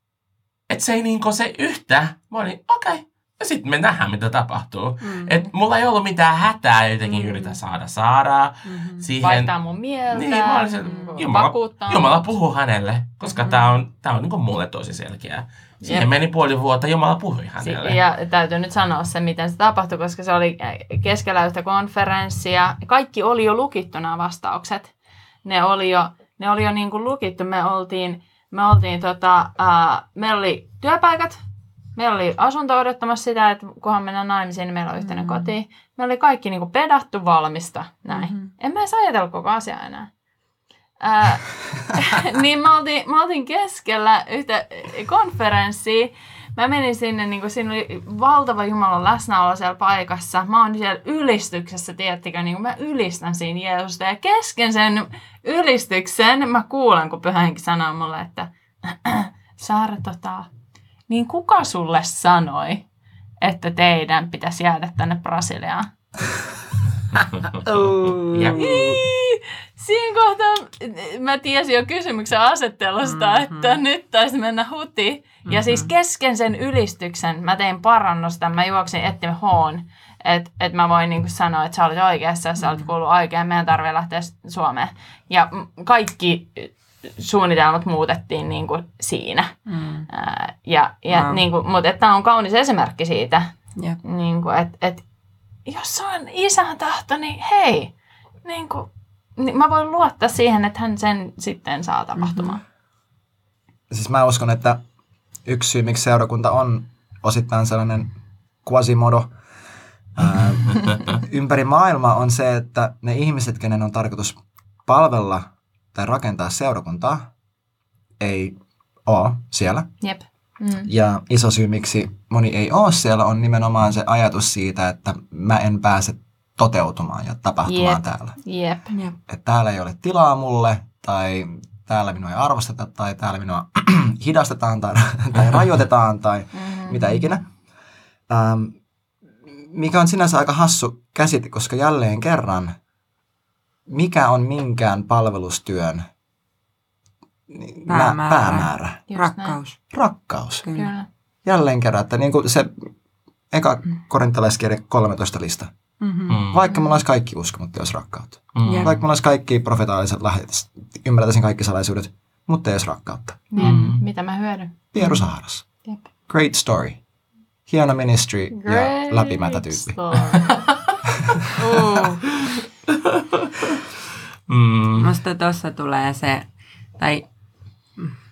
et se ei niinku se yhtä. Mä olin, okei. Okay. Ja sitten me nähdään, mitä tapahtuu. Mm. Et mulla ei ollut mitään hätää, jotenkin Mm. yritä saada Saaraa Mhm. siihen. Vaihtaa mun mieltä. Niin, mä olin se, mm, Jumala, vakuuttaa. Jumala puhuu hänelle, koska Mhm. tää on, tää on niinku mulle tosi selkeä. Siihen Jep. meni puoli vuotta, Jumala puhui Si- hänelle. Ja täytyy nyt sanoa se, miten se tapahtui, koska se oli keskellä yhtä konferenssia. Kaikki oli jo lukittu nämä vastaukset. Ne oli jo, ne oli jo niin kuin lukittu. Me oltiin, me oltiin tota, ää, meillä oli työpaikat, meillä oli asunto odottamassa sitä, että kunhan mennään naimisiin, niin meillä on yhteinen Mm. koti. Me oli kaikki niin kuin pedattu valmista, näin. Mhm. En mä edes ajatellut koko asiaa enää. Ää, niin me oltiin, me oltiin keskellä yhtä konferenssia. Mä menin sinne, niin kuin siinä oli valtava Jumalan läsnäolo siellä paikassa. Mä oon siellä ylistyksessä, tiedättekö, niin kuin mä ylistän siinä Jeesusta. Ja kesken sen ylistyksen mä kuulen, kun Pyhä Henki sanoo mulle, että Saara, tota, niin kuka sulle sanoi, että teidän pitäisi jäädä tänne Brasiliaan? Ja, Ii, Siinä kohtaa mä tiesin jo kysymyksen asettelusta, Mhm. mm-hmm. että nyt taisi mennä huti. Mm-hmm. Ja siis kesken sen ylistyksen mä tein parannusta, mä juoksin etsimään hoon, että et mä voin niinku sanoa, että sä olit oikeassa, sä olit kuullut oikein, meidän tarvii lähteä Suomeen. Ja kaikki suunnitelmat muutettiin niinku siinä. Mm. Ää, ja, ja Wow. niinku, mutta tämä on kaunis esimerkki siitä, niin kuin, että et, jos se on isän tahto, niin hei, niin kuin, niin mä voin luottaa siihen, että hän sen sitten saa tapahtumaan. Mm-hmm. Siis mä uskon, että yksi syy, miksi seurakunta on osittain sellainen quasimodo ää, ympäri maailmaa on se, että ne ihmiset, kenen on tarkoitus palvella tai rakentaa seurakuntaa, ei ole siellä. Jep. Mm. Ja iso syy, miksi moni ei ole siellä, on nimenomaan se ajatus siitä, että mä en pääse toteutumaan ja tapahtumaan Jep. täällä. Jep. Jep. Että täällä ei ole tilaa mulle, tai täällä minua ei arvosteta, tai täällä minua hidastetaan, tai, tai rajoitetaan, tai Mm-hmm. mitä ikinä. Ähm, mikä on sinänsä aika hassu käsite, koska jälleen kerran, mikä on minkään palvelustyön niin, mä- Päämäärä. päämäärä? Just Rakkaus. Rakkaus. Kyllä. Jälleen kerran, että niin kuin se eka korintalaiskirja 13 lista. Mm-hmm. Mm. Vaikka mulla olisi kaikki usko, mutta ei olisi rakkautta. Mm. Jep. Vaikka mulla olisi kaikki profetaaliset lahjat, ymmärtäisin kaikki salaisuudet, mutta ei olisi rakkautta. Niin, Mm. mitä mä hyödyn. Pieru Saharas. Jep. Great story. Hieno ministry ja läpimätä tyyppi. Uh. Mm. Musta tuossa tulee se, tai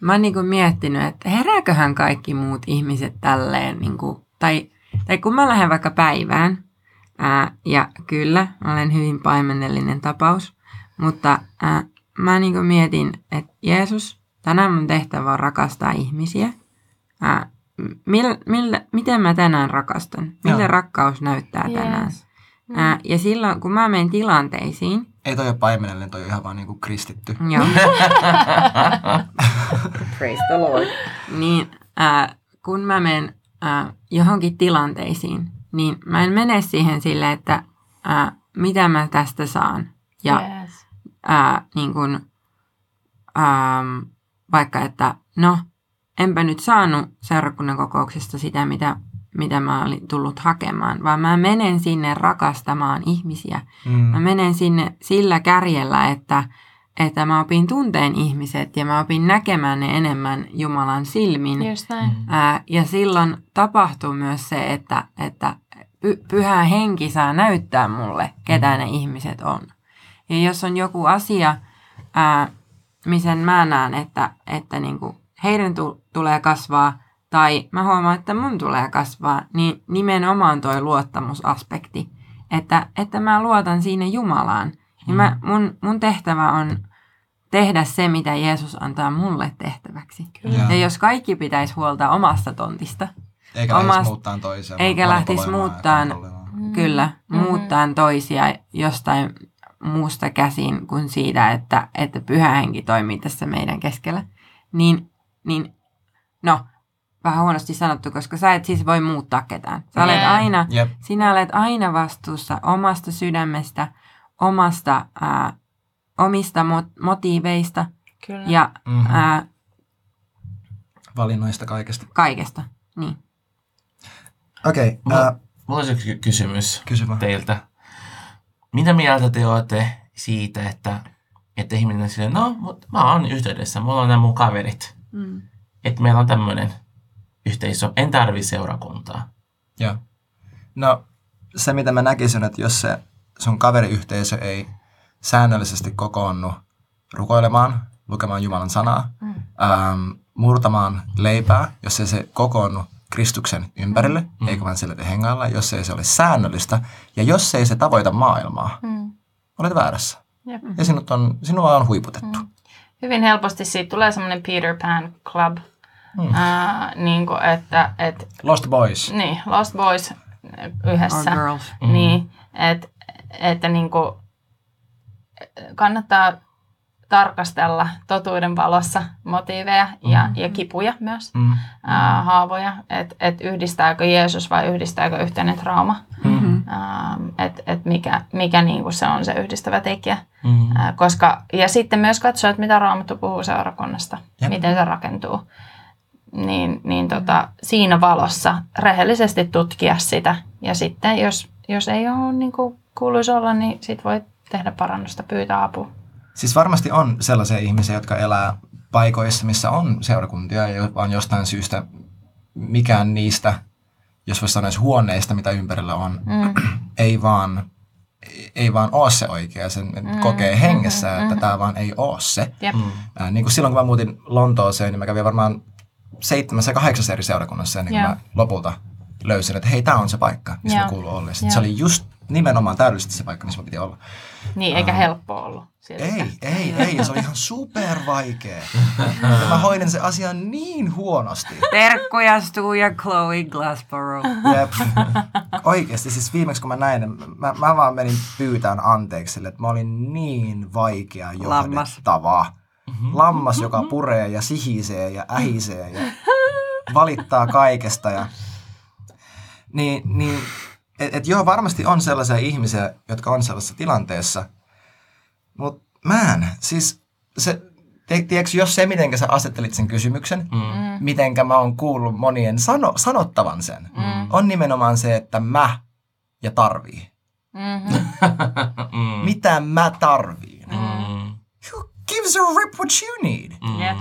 mä oon niinku miettinyt, että herääköhän kaikki muut ihmiset tälleen, niinku, tai, tai kun mä lähden vaikka päivään, ää, ja kyllä, mä olen hyvin paimennellinen tapaus, mutta ää, mä niinku mietin, että Jeesus, tänään mun tehtävä on rakastaa ihmisiä. Ää, millä, millä, miten mä tänään rakastan? Millä Joo. rakkaus näyttää tänään? Yes. Ää, ja silloin, kun mä menen tilanteisiin, Ei toi ole paimenellinen, toi on ihan vaan niinku kristitty. Joo. Praise the Lord. Niin, äh, kun mä menen äh, johonkin tilanteisiin, niin mä en mene siihen sille, että äh, mitä mä tästä saan. Ja Yes. äh, niin kun, ähm, vaikka, että no, enpä nyt saanut seurakunnan kokouksesta sitä, mitä, mitä mä olin tullut hakemaan, vaan mä menen sinne rakastamaan ihmisiä Mm. Mä menen sinne sillä kärjellä, että, että mä opin tunteen ihmiset ja mä opin näkemään ne enemmän Jumalan silmin. Just näin. Ää, ja silloin tapahtuu myös se, että, että py, pyhä henki saa näyttää mulle, ketä ne ihmiset on. Ja jos on joku asia, ää, missä mä näen, että, että niinku heidän tu, tulee kasvaa, tai mä huomaan, että mun tulee kasvaa, niin nimenomaan toi luottamusaspekti. Että, että mä luotan siinä Jumalaan. Niin mä, mun, mun tehtävä on tehdä se, mitä Jeesus antaa mulle tehtäväksi. Kyllä. Ja, Ja jos kaikki pitäisi huolta omasta tontista, eikä omast- lähtisi muuttaa toisia. eikä lähtisi ja kontrolloimaan. Mm. kyllä, Mhm. muuttaa toisia jostain muusta käsin kuin siitä, että, että pyhä henki toimii tässä meidän keskellä, niin, niin no, vähän huonosti sanottu, koska sä et siis voi muuttaa ketään. Sä olet aina, Jep. sinä olet aina vastuussa omasta sydämestä, omasta, ää, omista mot- motiiveista Kyllä. ja Mhm. ää, Valinnoista kaikesta. kaikesta. Niin. Okei, Mulla, okay, mulla olisi yksi ky- kysymys kysy vaan. teiltä. Mitä mieltä te olette siitä, että, että ihminen on silleen, no, mut mä oon yhteydessä, mulla on nämä mun kaverit. Mm. Että meillä on tämmöinen yhteisö, en tarvi seurakuntaa. Joo. No, se mitä mä näkisin, että jos se sun kaveriyhteisö ei säännöllisesti kokoonnu rukoilemaan, lukemaan Jumalan sanaa, Mm. ähm, murtamaan leipää, jos ei se kokoonnu Kristuksen ympärille, Mm. eikä vaan sille hengailla, jos ei se ole säännöllistä, ja jos ei se tavoita maailmaa, Mm. olet väärässä. Jep. Ja sinut on, sinua on huiputettu. Mm. Hyvin helposti siitä tulee semmoinen Peter Pan Club, Mm. ää, niin kuin, että, että Lost Boys. niin, Lost Boys yhdessä. Or girls. Mm. Niin, et, että niin kuin, kannattaa tarkastella totuuden valossa motiiveja ja, Mm. ja kipuja myös, Mm. ää, haavoja, että et yhdistääkö Jeesus vai yhdistääkö yhteinen trauma, Mm-hmm. että et mikä, mikä niin kuin se on se yhdistävä tekijä. Mm. Ää, koska, ja sitten myös katsoa, että mitä Raamattu puhuu seurakunnasta, Jep. miten se rakentuu. Niin, niin tota, siinä valossa rehellisesti tutkia sitä. Ja sitten jos, jos ei ole niin kuin kuuluisi olla, niin sit voi tehdä parannusta, pyytää apua. Siis varmasti on sellaisia ihmisiä, jotka elää paikoissa, missä on seurakuntia, ja vaan jostain syystä mikään niistä, jos voisi sanoa huoneista, mitä ympärillä on, Mm. ei vaan, ei vaan ole se oikea. Sen mm, kokee hengessä, mm, että mm. tämä vaan ei ole se. Jep. Mm. Ää, niin kuin silloin, kun mä muutin Lontooseen, niin mä kävin varmaan seitsemässä ja kahdeksassa eri seurakunnassa ennen kuin Joo. mä lopulta löysin, että hei, tämä on se paikka, missä Joo. mä kuulun olla. Joo. se oli just nimenomaan täydellisesti se paikka, missä mä piti olla. Niin, eikä helppo ollut. Ei, ei, ei. Ja se oli ihan super vaikea. Ja mä hoidin se asian niin huonosti. Terkkuja Stu ja Chloe Glassborough. Jep. Oikeasti, siis viimeksi kun mä näin, mä, mä vaan menin pyytään anteeksi sille, että mä olin niin vaikea johdettava. Lammas, joka puree ja sihisee ja ähisee ja valittaa kaikesta. Ja... Niin, niin et, et joo, varmasti on sellaisia ihmisiä, jotka on sellaisessa tilanteessa – mutta mä en, siis se, tiedätkö, jos se, miten sä asettelit sen kysymyksen, mm. mitenkä mä oon kuullut monien sano, sanottavan sen, mm. on nimenomaan se, että mä ja tarvii. Mm-hmm. mm. Mitä mä tarviin? Mm. Gives a rip what you need? Mm. Yep.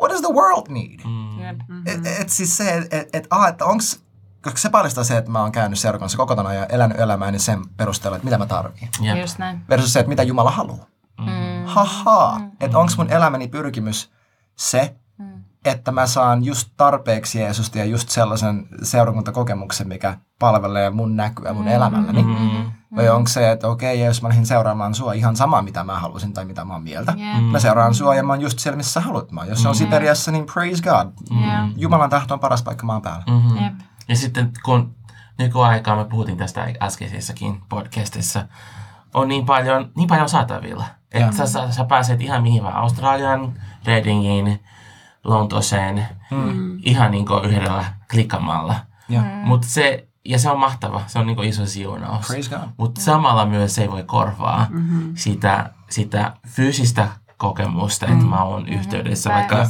What does the world need? Mm. Mm-hmm. Et, et siis se, että et, et, ah, et onks, koska se paljastaa se, että mä oon käynyt seurakunnassa koko tämän ja elänyt elämääni sen perusteella, että mitä mä tarviin. Yep. Just näin. Versus se, että mitä Jumala haluaa. Mm. Haha, mm. että onko mun elämäni pyrkimys se, mm. että mä saan just tarpeeksi Jeesusta ja just sellaisen seurakuntakokemuksen, mikä palvelee mun näkyä mun mm. elämälläni. Mm. Vai onko se, että okei, okay, jos mä lähdin seuraamaan sua ihan sama, mitä mä halusin tai mitä mä oon mieltä. Yeah. Mm. Mä seuraan sua ja mä oon just siellä, missä sä haluat mä. Jos se on mm. Siperiassa, niin praise God. Yeah. Jumalan tahto on paras paikka maan päällä. Mm-hmm. Yep. Ja sitten kun nykyaikaa me puhuttiin tästä äskeisessäkin podcastissa, on niin paljon, niin paljon saatavilla. Että sä, sä, sä pääset ihan mihin vaan. Australian, Readingiin, Lontooseen, mm. ihan niin kuin yhdellä klikkamalla. Mm. Mut se, ja se on mahtava, se on niin kuin iso siunaus. Mutta samalla myös se ei voi korvaa mm-hmm. sitä, sitä fyysistä kokemusta, että mm. mä oon mm-hmm. yhteydessä. Vaikka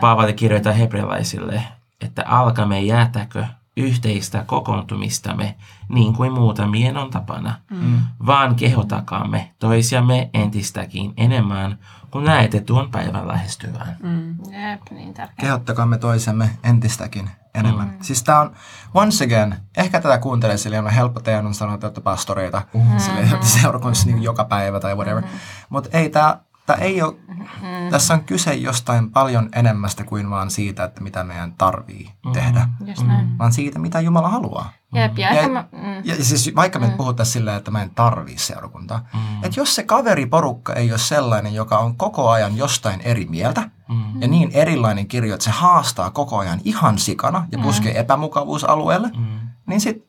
Paavali kirjoittaa hebrealaisille, että alkamme jäätäkö yhteistä kokoontumistamme niin kuin muutamien on tapana, mm. vaan kehotakaamme toisiamme entistäkin enemmän, kun näette tuon päivän lähestyvän. Mm. Jep, niin tärkeä. Kehottakaamme toisemme entistäkin enemmän. Mm. Siis tämä on, once again, ehkä tätä kuuntelee sille on helppo teidän on sanoa, että pastoreita, mm-hmm. sille, seurakunnassa niin joka päivä tai whatever. Mm-hmm. Mutta ei tämä Tämä ei ole, mm-hmm. Tässä on kyse jostain paljon enemmästä kuin vaan siitä, että mitä meidän tarvii mm-hmm. tehdä. Mm-hmm. Vaan siitä, mitä Jumala haluaa. Jep, ja, ja, mä, mm. ja siis vaikka me mm. puhutaan silleen, että mä en tarvii seurakuntaa. Mm. Että jos se kaveriporukka ei ole sellainen, joka on koko ajan jostain eri mieltä, mm. ja niin erilainen kirjo, että se haastaa koko ajan ihan sikana ja puskee mm. epämukavuusalueelle, mm. niin sit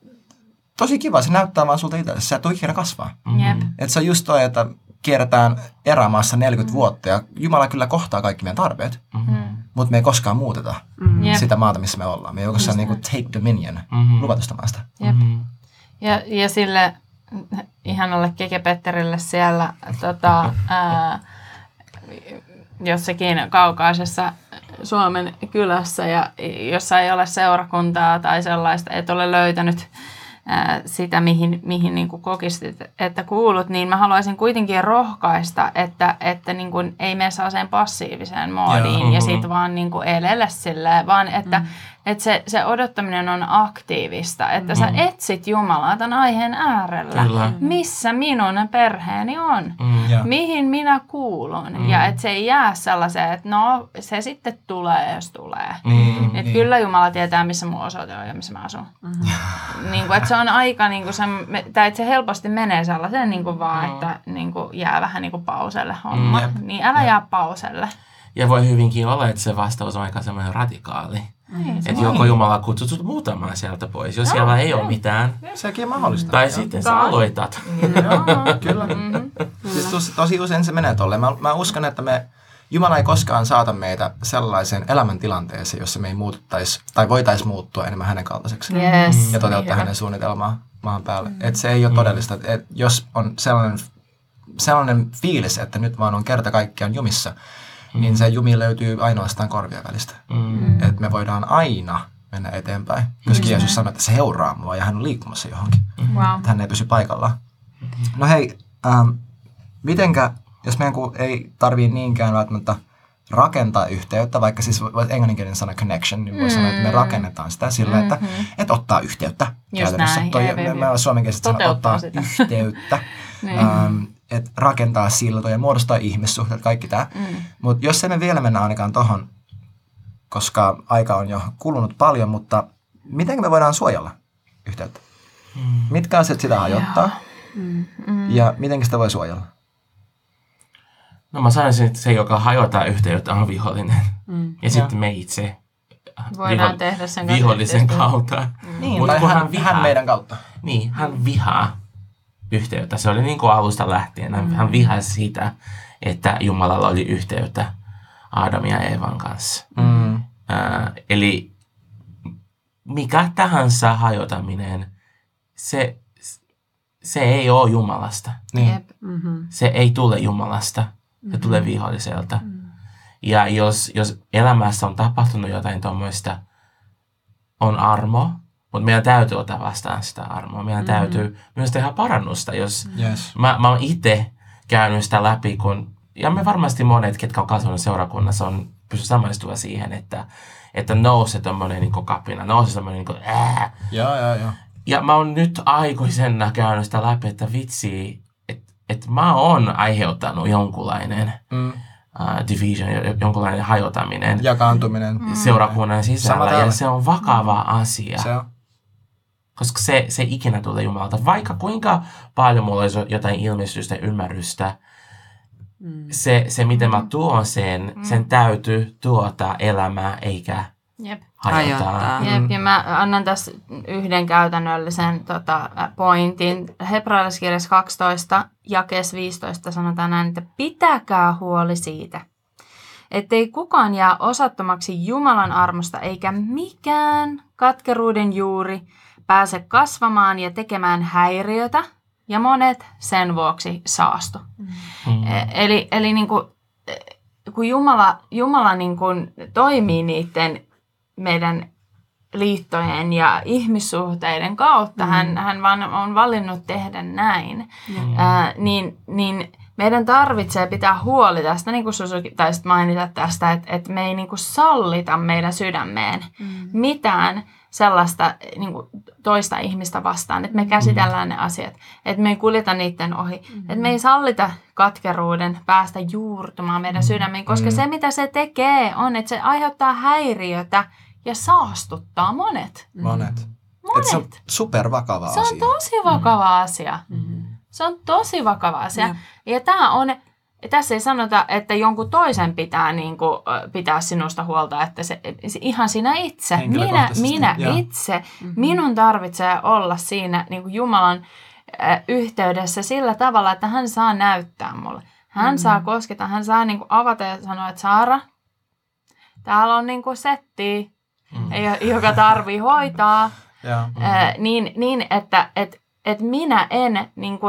tosi kiva, se näyttää vaan sulta itse, sä et ikinä kasvaa. Mm. Että se on just toi, että kierretään erämaassa 40 mm. vuotta ja Jumala kyllä kohtaa kaikki meidän tarpeet, mm-hmm. mutta me ei koskaan muuteta mm-hmm. sitä maata, missä me ollaan. Me ei koskaan niin kuin take dominion mm-hmm. luvatusta maasta. Jep. Mm-hmm. Ja, ja sille ihanalle Keke Petterille siellä tota, ää, jossakin kaukaisessa Suomen kylässä ja jossa ei ole seurakuntaa tai sellaista, et ole löytänyt sitä, mihin, mihin niin kuin kokisit, että kuulut, niin mä haluaisin kuitenkin rohkaista, että, että niin kuin ei mene sen passiiviseen moodiin Joo. ja sitten vaan niin kuin elele silleen, vaan että, mm että se, se odottaminen on aktiivista, että mm. sä etsit Jumalaa tämän aiheen äärellä. Kyllä. Missä minun perheeni on? Mm. Yeah. Mihin minä kuulun? Mm. Ja että se ei jää sellaiseen, että no se sitten tulee, jos tulee. Mm. Että niin. kyllä Jumala tietää, missä mun osoite on ja missä mä asun. Mm. niin kuin, että se on aika, niin kuin se, tai että se helposti menee sellaiseen niin kuin vaan, mm. että niin kuin jää vähän niin kuin pauselle homma. Mm. Niin älä jää pauselle. Ja voi hyvinkin olla, että se vastaus on aika semmoinen radikaali. Mm. Että joko Jumala kutsut muutamaan sieltä pois, jos no, siellä ei ole mitään. Sekin on mahdollista. Tai sitten sä aloitat. kyllä. Mm-hmm. Siis tosi, tosi usein se menee tolleen. Mä, mä uskon, että me, Jumala ei koskaan saata meitä sellaiseen elämäntilanteeseen, jossa me ei muututtaisi tai voitaisiin muuttua enemmän hänen kaltaiseksi. Yes. Ja toteuttaa hänen suunnitelmaa maan päälle. Mm. Et se ei ole todellista. Et jos on sellainen, sellainen fiilis, että nyt vaan on kerta kaikkiaan jumissa, mm. niin se jumi löytyy ainoastaan korvien välistä. Mm. Että me voidaan aina mennä eteenpäin. Koska mm. Jeesus sanoi, että se seuraa mua ja hän on liikkumassa johonkin. Mm. Wow. Että hän ei pysy paikallaan. Mm-hmm. No hei, ähm, mitenkä, jos meidän ei tarvii niinkään välttämättä rakentaa yhteyttä, vaikka siis englanninkielinen sana connection, niin voi mm. sanoa, että me rakennetaan sitä sillä, mm-hmm. että, että ottaa yhteyttä Just käytännössä. Näin, Toi, me, me suomenkieliset sanat ottaa sitä. yhteyttä. niin. ähm, että rakentaa siltoja, muodostaa ihmissuhteet, kaikki tämä. Mm. Mutta jos emme vielä mennä ainakaan tohon, koska aika on jo kulunut paljon, mutta miten me voidaan suojella yhteyttä? Mitkä asiat sitä hajottaa? Mm. Ja miten sitä voi suojella? No mä sanoisin, että se, joka hajottaa yhteyttä, on vihollinen. Mm. Ja sitten me itse Voidaan viho- tehdä sen vihollisen kautta. Niin, Mut tai hän vihaa- hän meidän kautta. Niin, hän vihaa yhteyttä. Se oli niin kuin alusta lähtien. Hän, hän vihasi sitä, että Jumalalla oli yhteyttä Aadam ja Eevan kanssa. Mm. Ää, eli mikä tahansa hajotaminen, se, se ei ole Jumalasta. Niin. Jep. Mm-hmm. Se ei tule Jumalasta. Se tulee viholliselta. Ja jos, jos elämässä on tapahtunut jotain tuommoista, on armo, mutta meidän täytyy ottaa vastaan sitä armoa. Meidän täytyy myös tehdä parannusta, jos Yes. mä, mä oon itse käynyt sitä läpi, kun, ja me varmasti monet, ketkä on kasvanut seurakunnassa, on pysty samaistua siihen, että, että nousee tommonen niin kapina, nousee semmoinen niin ää. Joo, joo, joo. Ja mä oon nyt aikuisena käynyt sitä läpi, että vitsi, että et mä oon aiheuttanut jonkunlainen Mm. uh, division, jo- jonkunlainen hajotaminen Jakaantuminen. seurakunnan Sama sisällä. Ja se on vakava asia Se on. Koska se, se ei ikinä tule Jumalalta. Vaikka kuinka paljon mulla olisi jotain ilmestystä ja ymmärrystä, Mm. se, se miten mä tuon sen, sen täytyy tuota elämää eikä Jep. hajottaa. Hajottaa. Jep, ja mä annan tässä yhden käytännöllisen tota, pointin. Hebrealaiskirjassa 12, jakeessa 15 sanotaan näin, että pitäkää huoli siitä, ettei kukaan jää osattomaksi Jumalan armosta, eikä mikään katkeruuden juuri pääse kasvamaan ja tekemään häiriötä, ja monet sen vuoksi saastu. Mm. E- Eli, eli niin kuin, kun Jumala, Jumala niin kuin toimii niiden meidän liittojen ja ihmissuhteiden kautta, mm. hän, hän vaan on valinnut tehdä näin, Mm. ää, niin, niin meidän tarvitsee pitää huoli tästä, niin kuin Susuki taisi mainita tästä, että, että me ei niin kuin sallita meidän sydämeen Mm. mitään sellaista niin kuin toista ihmistä vastaan, että me käsitellään ne asiat, että me ei kuljeta niiden ohi, että me ei sallita katkeruuden päästä juurtumaan meidän sydämiin, koska Mm. se mitä se tekee on, että se aiheuttaa häiriötä ja saastuttaa monet. Monet. Et se on Monet. super vakava Se on asia. tosi vakava asia. Mm. Se on tosi vakava asia. Jep. Ja tämä on, tässä ei sanota, että jonkun toisen pitää niin kuin, pitää sinusta huolta, että se, se ihan sinä itse, minä, minä joo. itse, minun tarvitsee olla siinä niin kuin Jumalan yhteydessä sillä tavalla, että hän saa näyttää mulle. Hän saa kosketa, hän saa niin kuin avata ja sanoa, että Saara, täällä on niin kuin setti, Mm. jo- joka tarvii hoitaa. Joo. Ää, niin, niin, että et, et minä en niin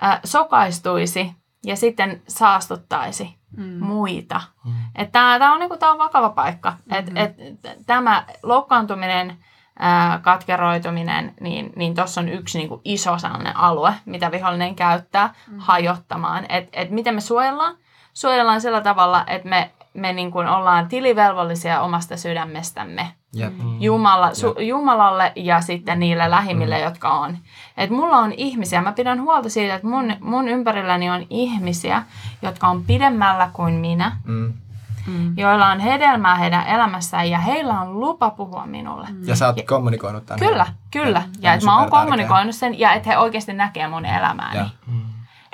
ää, sokaistuisi ja sitten saastuttaisi Mm. muita. Mm. Tämä on, niinku, tää on vakava paikka. Et, et, tämä loukkaantuminen, ää, katkeroituminen, niin, niin tuossa on yksi niinku, iso sellainen alue, mitä vihollinen käyttää hajottamaan. Et, et miten me suojellaan? Suojellaan sillä tavalla, että me, me niin kuin ollaan tilivelvollisia omasta sydämestämme. Jep. Jumala, su, Jumalalle ja sitten niille lähimmille, mm. jotka on. Et mulla on ihmisiä, mä pidän huolta siitä, että mun, mun ympärilläni on ihmisiä, jotka on pidemmällä kuin minä, Mm. Mm. joilla on hedelmää heidän elämässään ja heillä on lupa puhua minulle. Mm. Ja sä oot kommunikoinut tänne. Kyllä, kyllä. Ja on että mä oon kommunikoinut sen ja että he oikeasti näkee mun elämääni. Ja. Mm.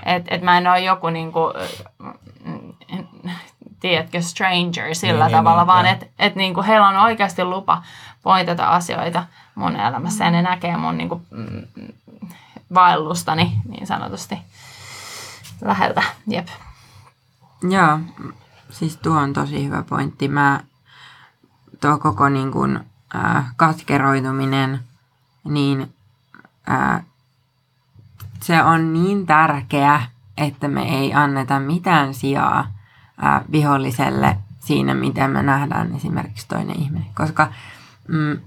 Että et mä en ole joku niinku, tiedätkö, stranger sillä Niin, niin, tavalla, niin, vaan että et niinku heillä on oikeasti lupa pointata asioita mun elämässä ja ne näkee mun niinku, mm, vaellustani niin sanotusti läheltä. Jep. Joo, siis tuo on tosi hyvä pointti. Mä, tuo koko niin kun, äh, katkeroituminen, niin äh, se on niin tärkeä, että me ei anneta mitään sijaa viholliselle siinä, miten me nähdään esimerkiksi toinen ihminen. Koska, mm,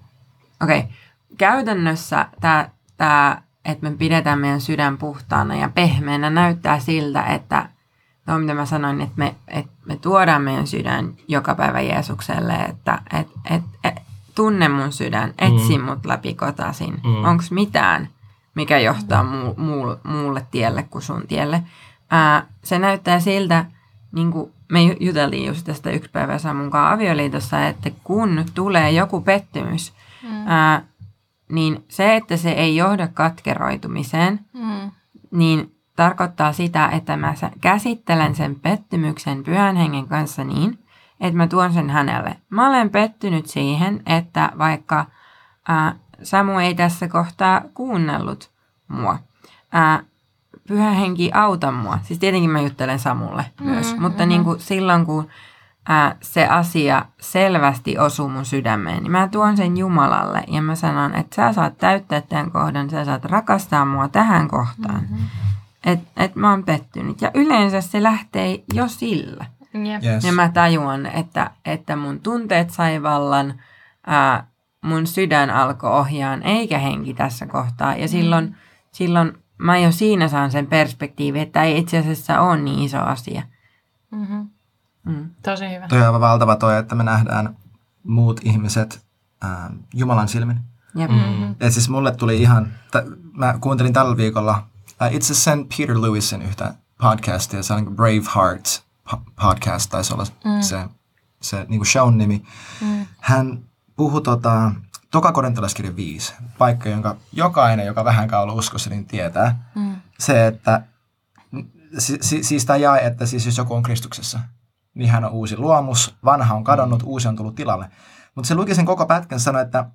okei, okay, käytännössä tämä, tää, että me pidetään meidän sydän puhtaana ja pehmeänä näyttää siltä, että Tuo, mitä mä sanoin, että me, että me tuodaan meidän sydän joka päivä Jeesukselle, että et, et, et, tunne mun sydän, etsi mm. mut läpi kotasin. Mm. Onko mitään, mikä johtaa mu, muu, muulle tielle kuin sun tielle? Ää, se näyttää siltä, niin kuin me ju- juteltiin just tästä yksi päivä Samun kanssa avioliitossa, että kun tulee joku pettymys, mm. ää, niin se, että se ei johda katkeroitumiseen, Mm. niin tarkoittaa sitä, että mä käsittelen sen pettymyksen pyhän hengen kanssa niin, että mä tuon sen hänelle. Mä olen pettynyt siihen, että vaikka ää, Samu ei tässä kohtaa kuunnellut mua. Ää, pyhä henki auta mua. Siis tietenkin mä juttelen Samulle myös, Mm, mutta niin kuin silloin kun ää, se asia selvästi osuu mun sydämeen, niin mä tuon sen Jumalalle ja mä sanon, että sä saat täyttää tämän kohdan, sä saat rakastaa mua tähän kohtaan. Mm-hmm. Että et mä oon pettynyt. Ja yleensä se lähtee jo sillä. Jep. Yes. Ja mä tajuan, että, että mun tunteet sai vallan, ää, mun sydän alkoi ohjaan, eikä henki tässä kohtaa. Ja silloin, silloin mä jo siinä saan sen perspektiivin, että ei itse asiassa ole niin iso asia. Mm-hmm. Mm. Tosi hyvä. Toi on aivan valtava toi, että me nähdään muut ihmiset ää, Jumalan silmin. Jep. Mm-hmm. Et siis mulle tuli ihan, t- mä kuuntelin tällä viikolla uh, itse sen Peter Lewisin yhtä podcastia, se on niin Brave Heart po- podcast, taisi olla mm. se, se niin kuin shown nimi. Mm. Hän puhui tota, Toka korintalaiskirja 5, paikka, jonka jokainen, joka vähänkään ollut uskossa, niin tietää. Mm. Se, että si, si, siis tämä jae, että siis jos joku on Kristuksessa, niin hän on uusi luomus, vanha on kadonnut, uusi on tullut tilalle. Mutta se luki sen koko pätkän sanoi, että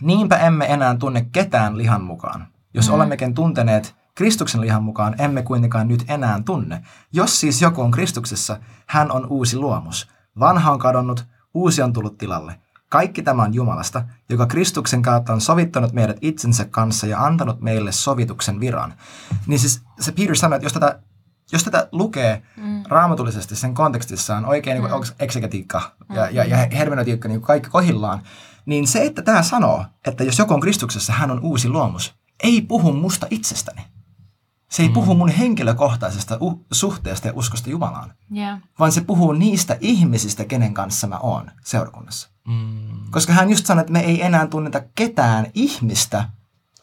niinpä emme enää tunne ketään lihan mukaan. Jos mm. olemmekin tunteneet Kristuksen lihan mukaan, emme kuitenkaan nyt enää tunne. Jos siis joku on Kristuksessa, hän on uusi luomus. Vanha on kadonnut, uusi on tullut tilalle. Kaikki tämä on Jumalasta, joka Kristuksen kautta on sovittanut meidät itsensä kanssa ja antanut meille sovituksen viran. Niin siis se Peter sanoi, että jos tätä, jos tätä lukee mm. raamatullisesti sen kontekstissaan, oikein niin kuin eksegetiikka ja, ja, ja hermeneutiikka niin kaikki kohillaan, niin se, että tämä sanoo, että jos joku on Kristuksessa, hän on uusi luomus, ei puhu musta itsestäni. Se ei mm. puhu mun henkilökohtaisesta u- suhteesta ja uskosta Jumalaan, Yeah. vaan se puhuu niistä ihmisistä, kenen kanssa mä oon seurakunnassa. Mm. Koska hän just sanoi, että me ei enää tunneta ketään ihmistä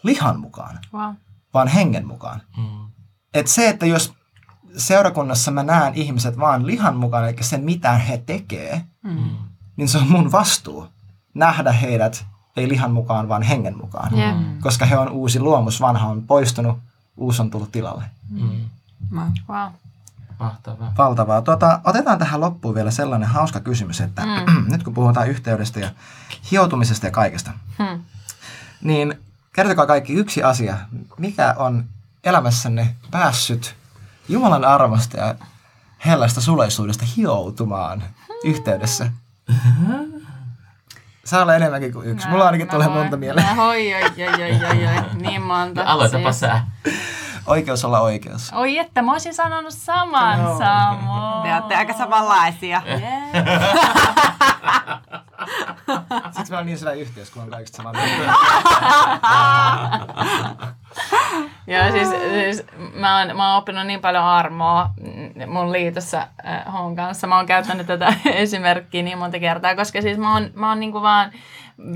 lihan mukaan, Wow. vaan hengen mukaan. Mm. Et se, että jos seurakunnassa mä näen ihmiset vaan lihan mukaan, eli sen mitä he tekee, Mm. niin se on mun vastuu nähdä heidät ei lihan mukaan, vaan hengen mukaan. Yeah. Koska he on uusi luomus, vanha on poistunut, uusi on tullut tilalle. Mm. Wow. Mahtavaa. Valtavaa. Tuota, otetaan tähän loppuun vielä sellainen hauska kysymys, että mm. nyt kun puhutaan yhteydestä ja hioutumisesta ja kaikesta, Hmm. niin kertokaa kaikki yksi asia. Mikä on elämässänne päässyt Jumalan armosta ja hellästä suleisuudesta hioutumaan yhteydessä? Saa olla enemmänkin kuin yksi. Mulla ainakin Mä tulee voin- monta mieleen. Mä, oi, oi, oi, oi, oi, oi, niin monta. Aloitapa Siis- sä. Oikeus olla oikeus. Oi, että mä olisin sanonut saman, Joo. Samu. Te olette aika samanlaisia. Yeah. Siksi mä oon niin syvä yhteys, kun on kaikista samaa mieltä. Joo, siis, siis mä, oon, mä oon oppinut niin paljon armoa mun liitossa äh, Hon kanssa. Mä oon käyttänyt tätä esimerkkiä niin monta kertaa, koska siis mä oon, mä oon niinku vaan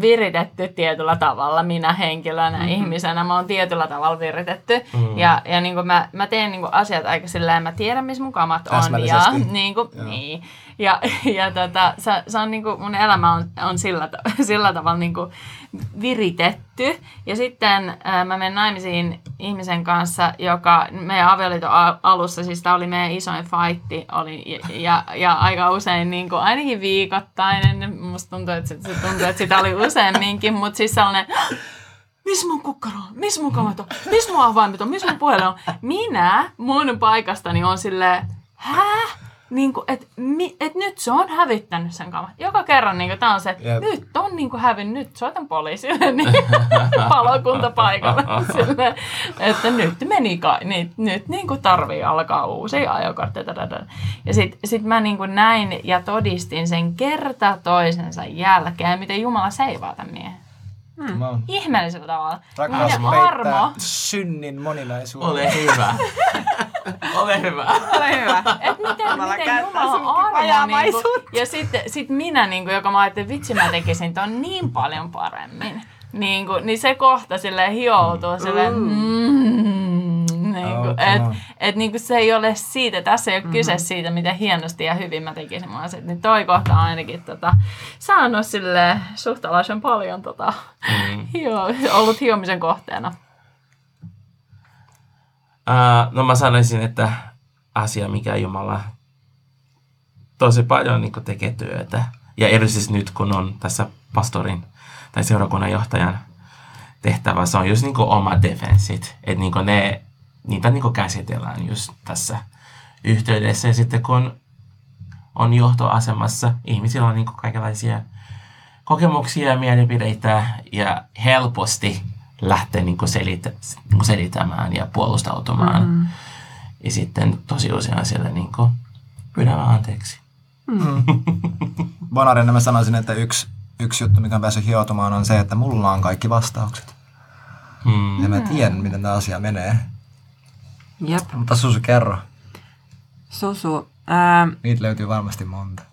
viritetty tietyllä tavalla minä henkilönä, mm-hmm. ihmisenä. Mä oon tietyllä tavalla viritetty. Mm. Ja, ja niinku mä, mä teen niinku asiat aika silleen, mä tiedän, missä mun kamat on. Ja, Täsmällisesti. niinku, niin. Ja, ja tota, se, se on niinku, mun elämä on, on sillä, sillä tavalla niinku viritetty. Ja sitten ää, mä menen naimisiin ihmisen kanssa, joka meidän avioliiton alussa, siis tämä oli meidän isoin fightti, oli, ja, ja, ja aika usein niin kuin, ainakin viikoittainen, musta tuntuu, että se, tuntuu, että sitä oli useamminkin, mutta siis sellainen, missä mun kukkaro on? Missä mun kamat on? Missä mun avaimet on? Missä mun puhelin on? Minä mun paikastani on silleen, hää? Niin kuin, et, mi, et nyt se on hävittänyt sen kamat. Joka kerran niin tämä on se, että Jep. nyt on niin kuin hävinnyt, nyt soitan poliisille, niin palokunta paikalle. Sille, että nyt meni kai, niin, nyt niin kuin tarvii alkaa uusi ajokortti. Tadada. Ja sitten sit mä niin kuin näin ja todistin sen kerta toisensa jälkeen, miten Jumala seivaa tämän miehen. Mä oon Ihmeellisellä tavalla. Rakkaus peittää armo. synnin moninaisuuden. Ole hyvä. Ole hyvä. Ole hyvä. Et miten, Jumala miten Jumala armo. Niinku, ja sitten sit minä, niinku, joka mä ajattelin, että vitsi mä tekisin ton niin paljon paremmin. Niinku, niin se kohta silleen hioutuu silleen, mm, niin kuin, Oh, et, et, niin kuin se ei ole siitä, tässä ei ole mm-hmm. kyse siitä, miten hienosti ja hyvin mä tekisin mun asiat. Niin toi kohta on ainakin tota, saanut sille suhtalaisen paljon tota, Mm. hio, ollut hiomisen kohteena. Uh, no mä sanoisin, että asia, mikä Jumala tosi paljon niin tekee työtä. Ja erityisesti nyt, kun on tässä pastorin tai seurakunnan johtajan tehtävä, se on just niin oma defenssit. Että niin ne, niitä niin käsitellään just tässä yhteydessä. Ja sitten kun on johtoasemassa, ihmisillä on niin kaikenlaisia kokemuksia ja mielipideitä ja helposti lähtee niin selitä, niin selittämään ja puolustautumaan. Mm. Ja sitten tosi usein siellä niin pyydän anteeksi. Bonarina mä sanoisin, että yksi, yksi juttu, mikä on päässyt hioutumaan, on se, että mulla on kaikki vastaukset. Mm. Ja mä tiedän, miten tämä asia menee. Jep. Mutta Susu, kerro. Susu, ää, Niitä löytyy varmasti monta.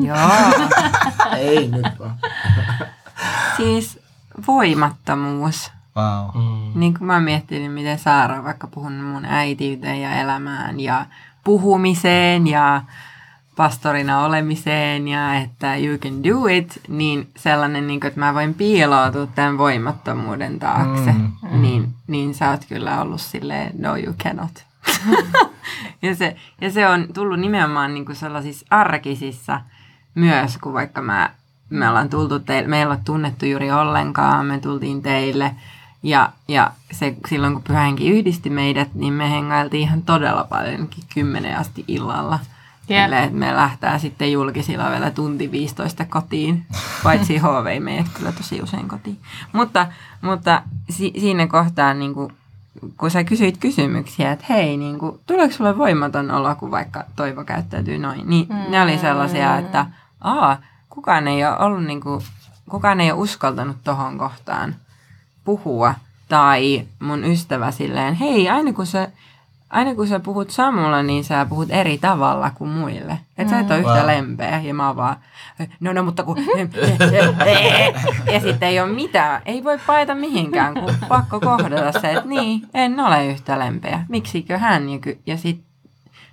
joo. Ei nyt vaan. siis voimattomuus. Wow. Mm. Niin kuin mä oon miettinyt, miten Saara on vaikka puhunut mun äitiyteen ja elämään ja puhumiseen ja pastorina olemiseen ja että you can do it, niin sellainen, niin kuin, että mä voin piiloutua tämän voimattomuuden taakse, Mm, mm, niin, niin sä oot kyllä ollut silleen, no you cannot. ja, se, ja se on tullut nimenomaan niin kuin sellaisissa arkisissa myös, kun vaikka mä, me ollaan tultu teille, me ei olla tunnettu juuri ollenkaan, me tultiin teille ja, ja se, silloin kun pyhänkin yhdisti meidät, niin me hengailtiin ihan todella paljonkin kymmenen asti illalla. Jep. Silleen, että me lähtää sitten julkisilla vielä tunti 15 kotiin, paitsi HV ei kyllä tosi usein kotiin. Mutta, mutta si- siinä kohtaa, niin kuin, kun sä kysyit kysymyksiä, että hei, niin kuin, tuleeko sulle voimaton olo, kun vaikka Toivo käyttäytyy noin, niin mm. ne oli sellaisia, että aa, kukaan ei ole ollut, niin kuin, kukaan ei ole uskaltanut tohon kohtaan puhua. Tai mun ystävä silleen, hei, aina kun sä, aina kun sä puhut Samulla, niin sä puhut eri tavalla kuin muille. Että sä et ole yhtä Wow. lempeä. Ja mä oon vaan, no no, mutta kun... ja sitten ei ole mitään. Ei voi paeta mihinkään, kun pakko kohdata se, että niin, en ole yhtä lempeä. Miksikö hän? Ja, ky- ja sit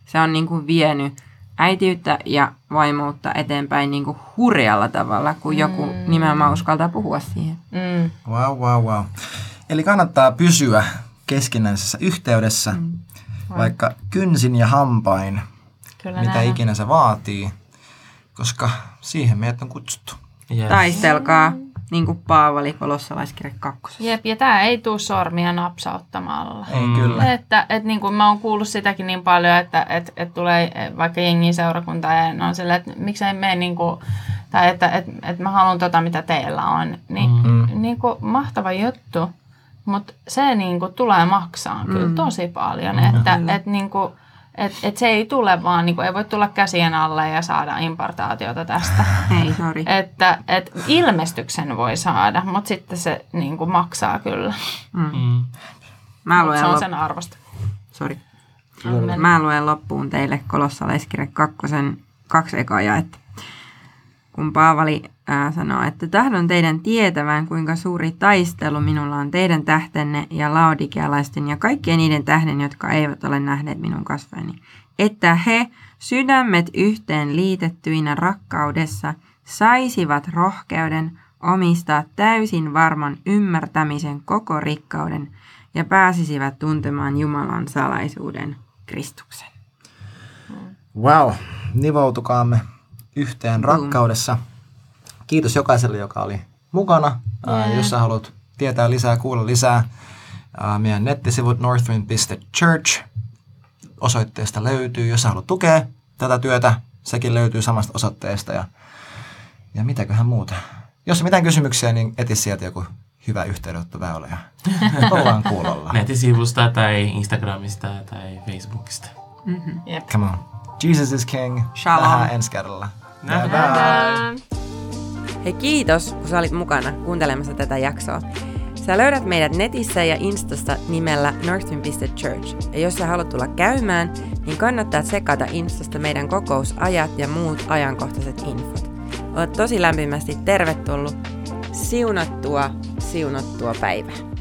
se on niinku vienyt äitiyttä ja vaimoutta eteenpäin niinku hurjalla tavalla, kun joku nimenomaan uskaltaa puhua siihen. Mm. Wow, wow, wow. Eli kannattaa pysyä keskinäisessä yhteydessä, mm. Vaikka kynsin ja hampain, Kyllä mitä näin ikinä se vaatii, koska siihen meidät on kutsuttu. Yes. Taistelkaa, niin kuin Paavali kolossalaiskirja kakkosessa. Jep, ja tämä ei tule sormia napsauttamalla. Ei mm. kyllä. Että, että niin kuin mä oon kuullut sitäkin niin paljon, että että että tulee vaikka jengiin seurakuntaan ja on silleen, että miksei mene niin kuin, tai että että että mä haluan tota, mitä teillä on. Niin, Mm. niin kuin, mahtava juttu, mutta se niin kuin, tulee maksaa kyllä tosi paljon. Että että niin kuin, et, et se ei tule vaan, niin kuin, ei voi tulla käsien alle ja saada importaatiota tästä. Ei, sori. että et ilmestyksen voi saada, mutta sitten se niin kuin, maksaa kyllä. Mm. Mä Mut luen, se on sen arvosta. Sorry. Amen. Mä luen loppuun teille kolossalaiskirja kakkosen kaksi ekaa jaetta. Kun Paavali ää, sanoo, että tahdon teidän tietävän, kuinka suuri taistelu minulla on teidän tähtenne ja laodikealaisten ja kaikkien niiden tähden, jotka eivät ole nähneet minun kasvojani. Että he, sydämet yhteen liitettyinä rakkaudessa, saisivat rohkeuden omistaa täysin varman ymmärtämisen koko rikkauden ja pääsisivät tuntemaan Jumalan salaisuuden Kristuksen. Wow, nivoutukaamme yhteen rakkaudessa. Kiitos jokaiselle, joka oli mukana. Yeah. Jos sä haluat tietää lisää, kuulla lisää, ää, meidän nettisivut northwind.church osoitteesta löytyy. Jos sä haluat tukea tätä työtä, sekin löytyy samasta osoitteesta. Ja, ja mitäköhän muuta. Jos on mitään kysymyksiä, niin eti sieltä joku hyvä yhteydenottoväylä ja ollaan kuulolla. Nettisivusta tai Instagramista tai Facebookista. Jep. Come on. Jesus is king. Shalom. Nähdään ensi kerralla. Nähdään. Bye bye. Nähdään. Hei kiitos, kun sä olit mukana kuuntelemassa tätä jaksoa. Sä löydät meidät netissä ja Instasta nimellä northwind.church. Ja jos sä haluat tulla käymään, niin kannattaa tsekata Instasta meidän kokousajat ja muut ajankohtaiset infot. Oot tosi lämpimästi tervetullut. Siunattua, siunattua päivää.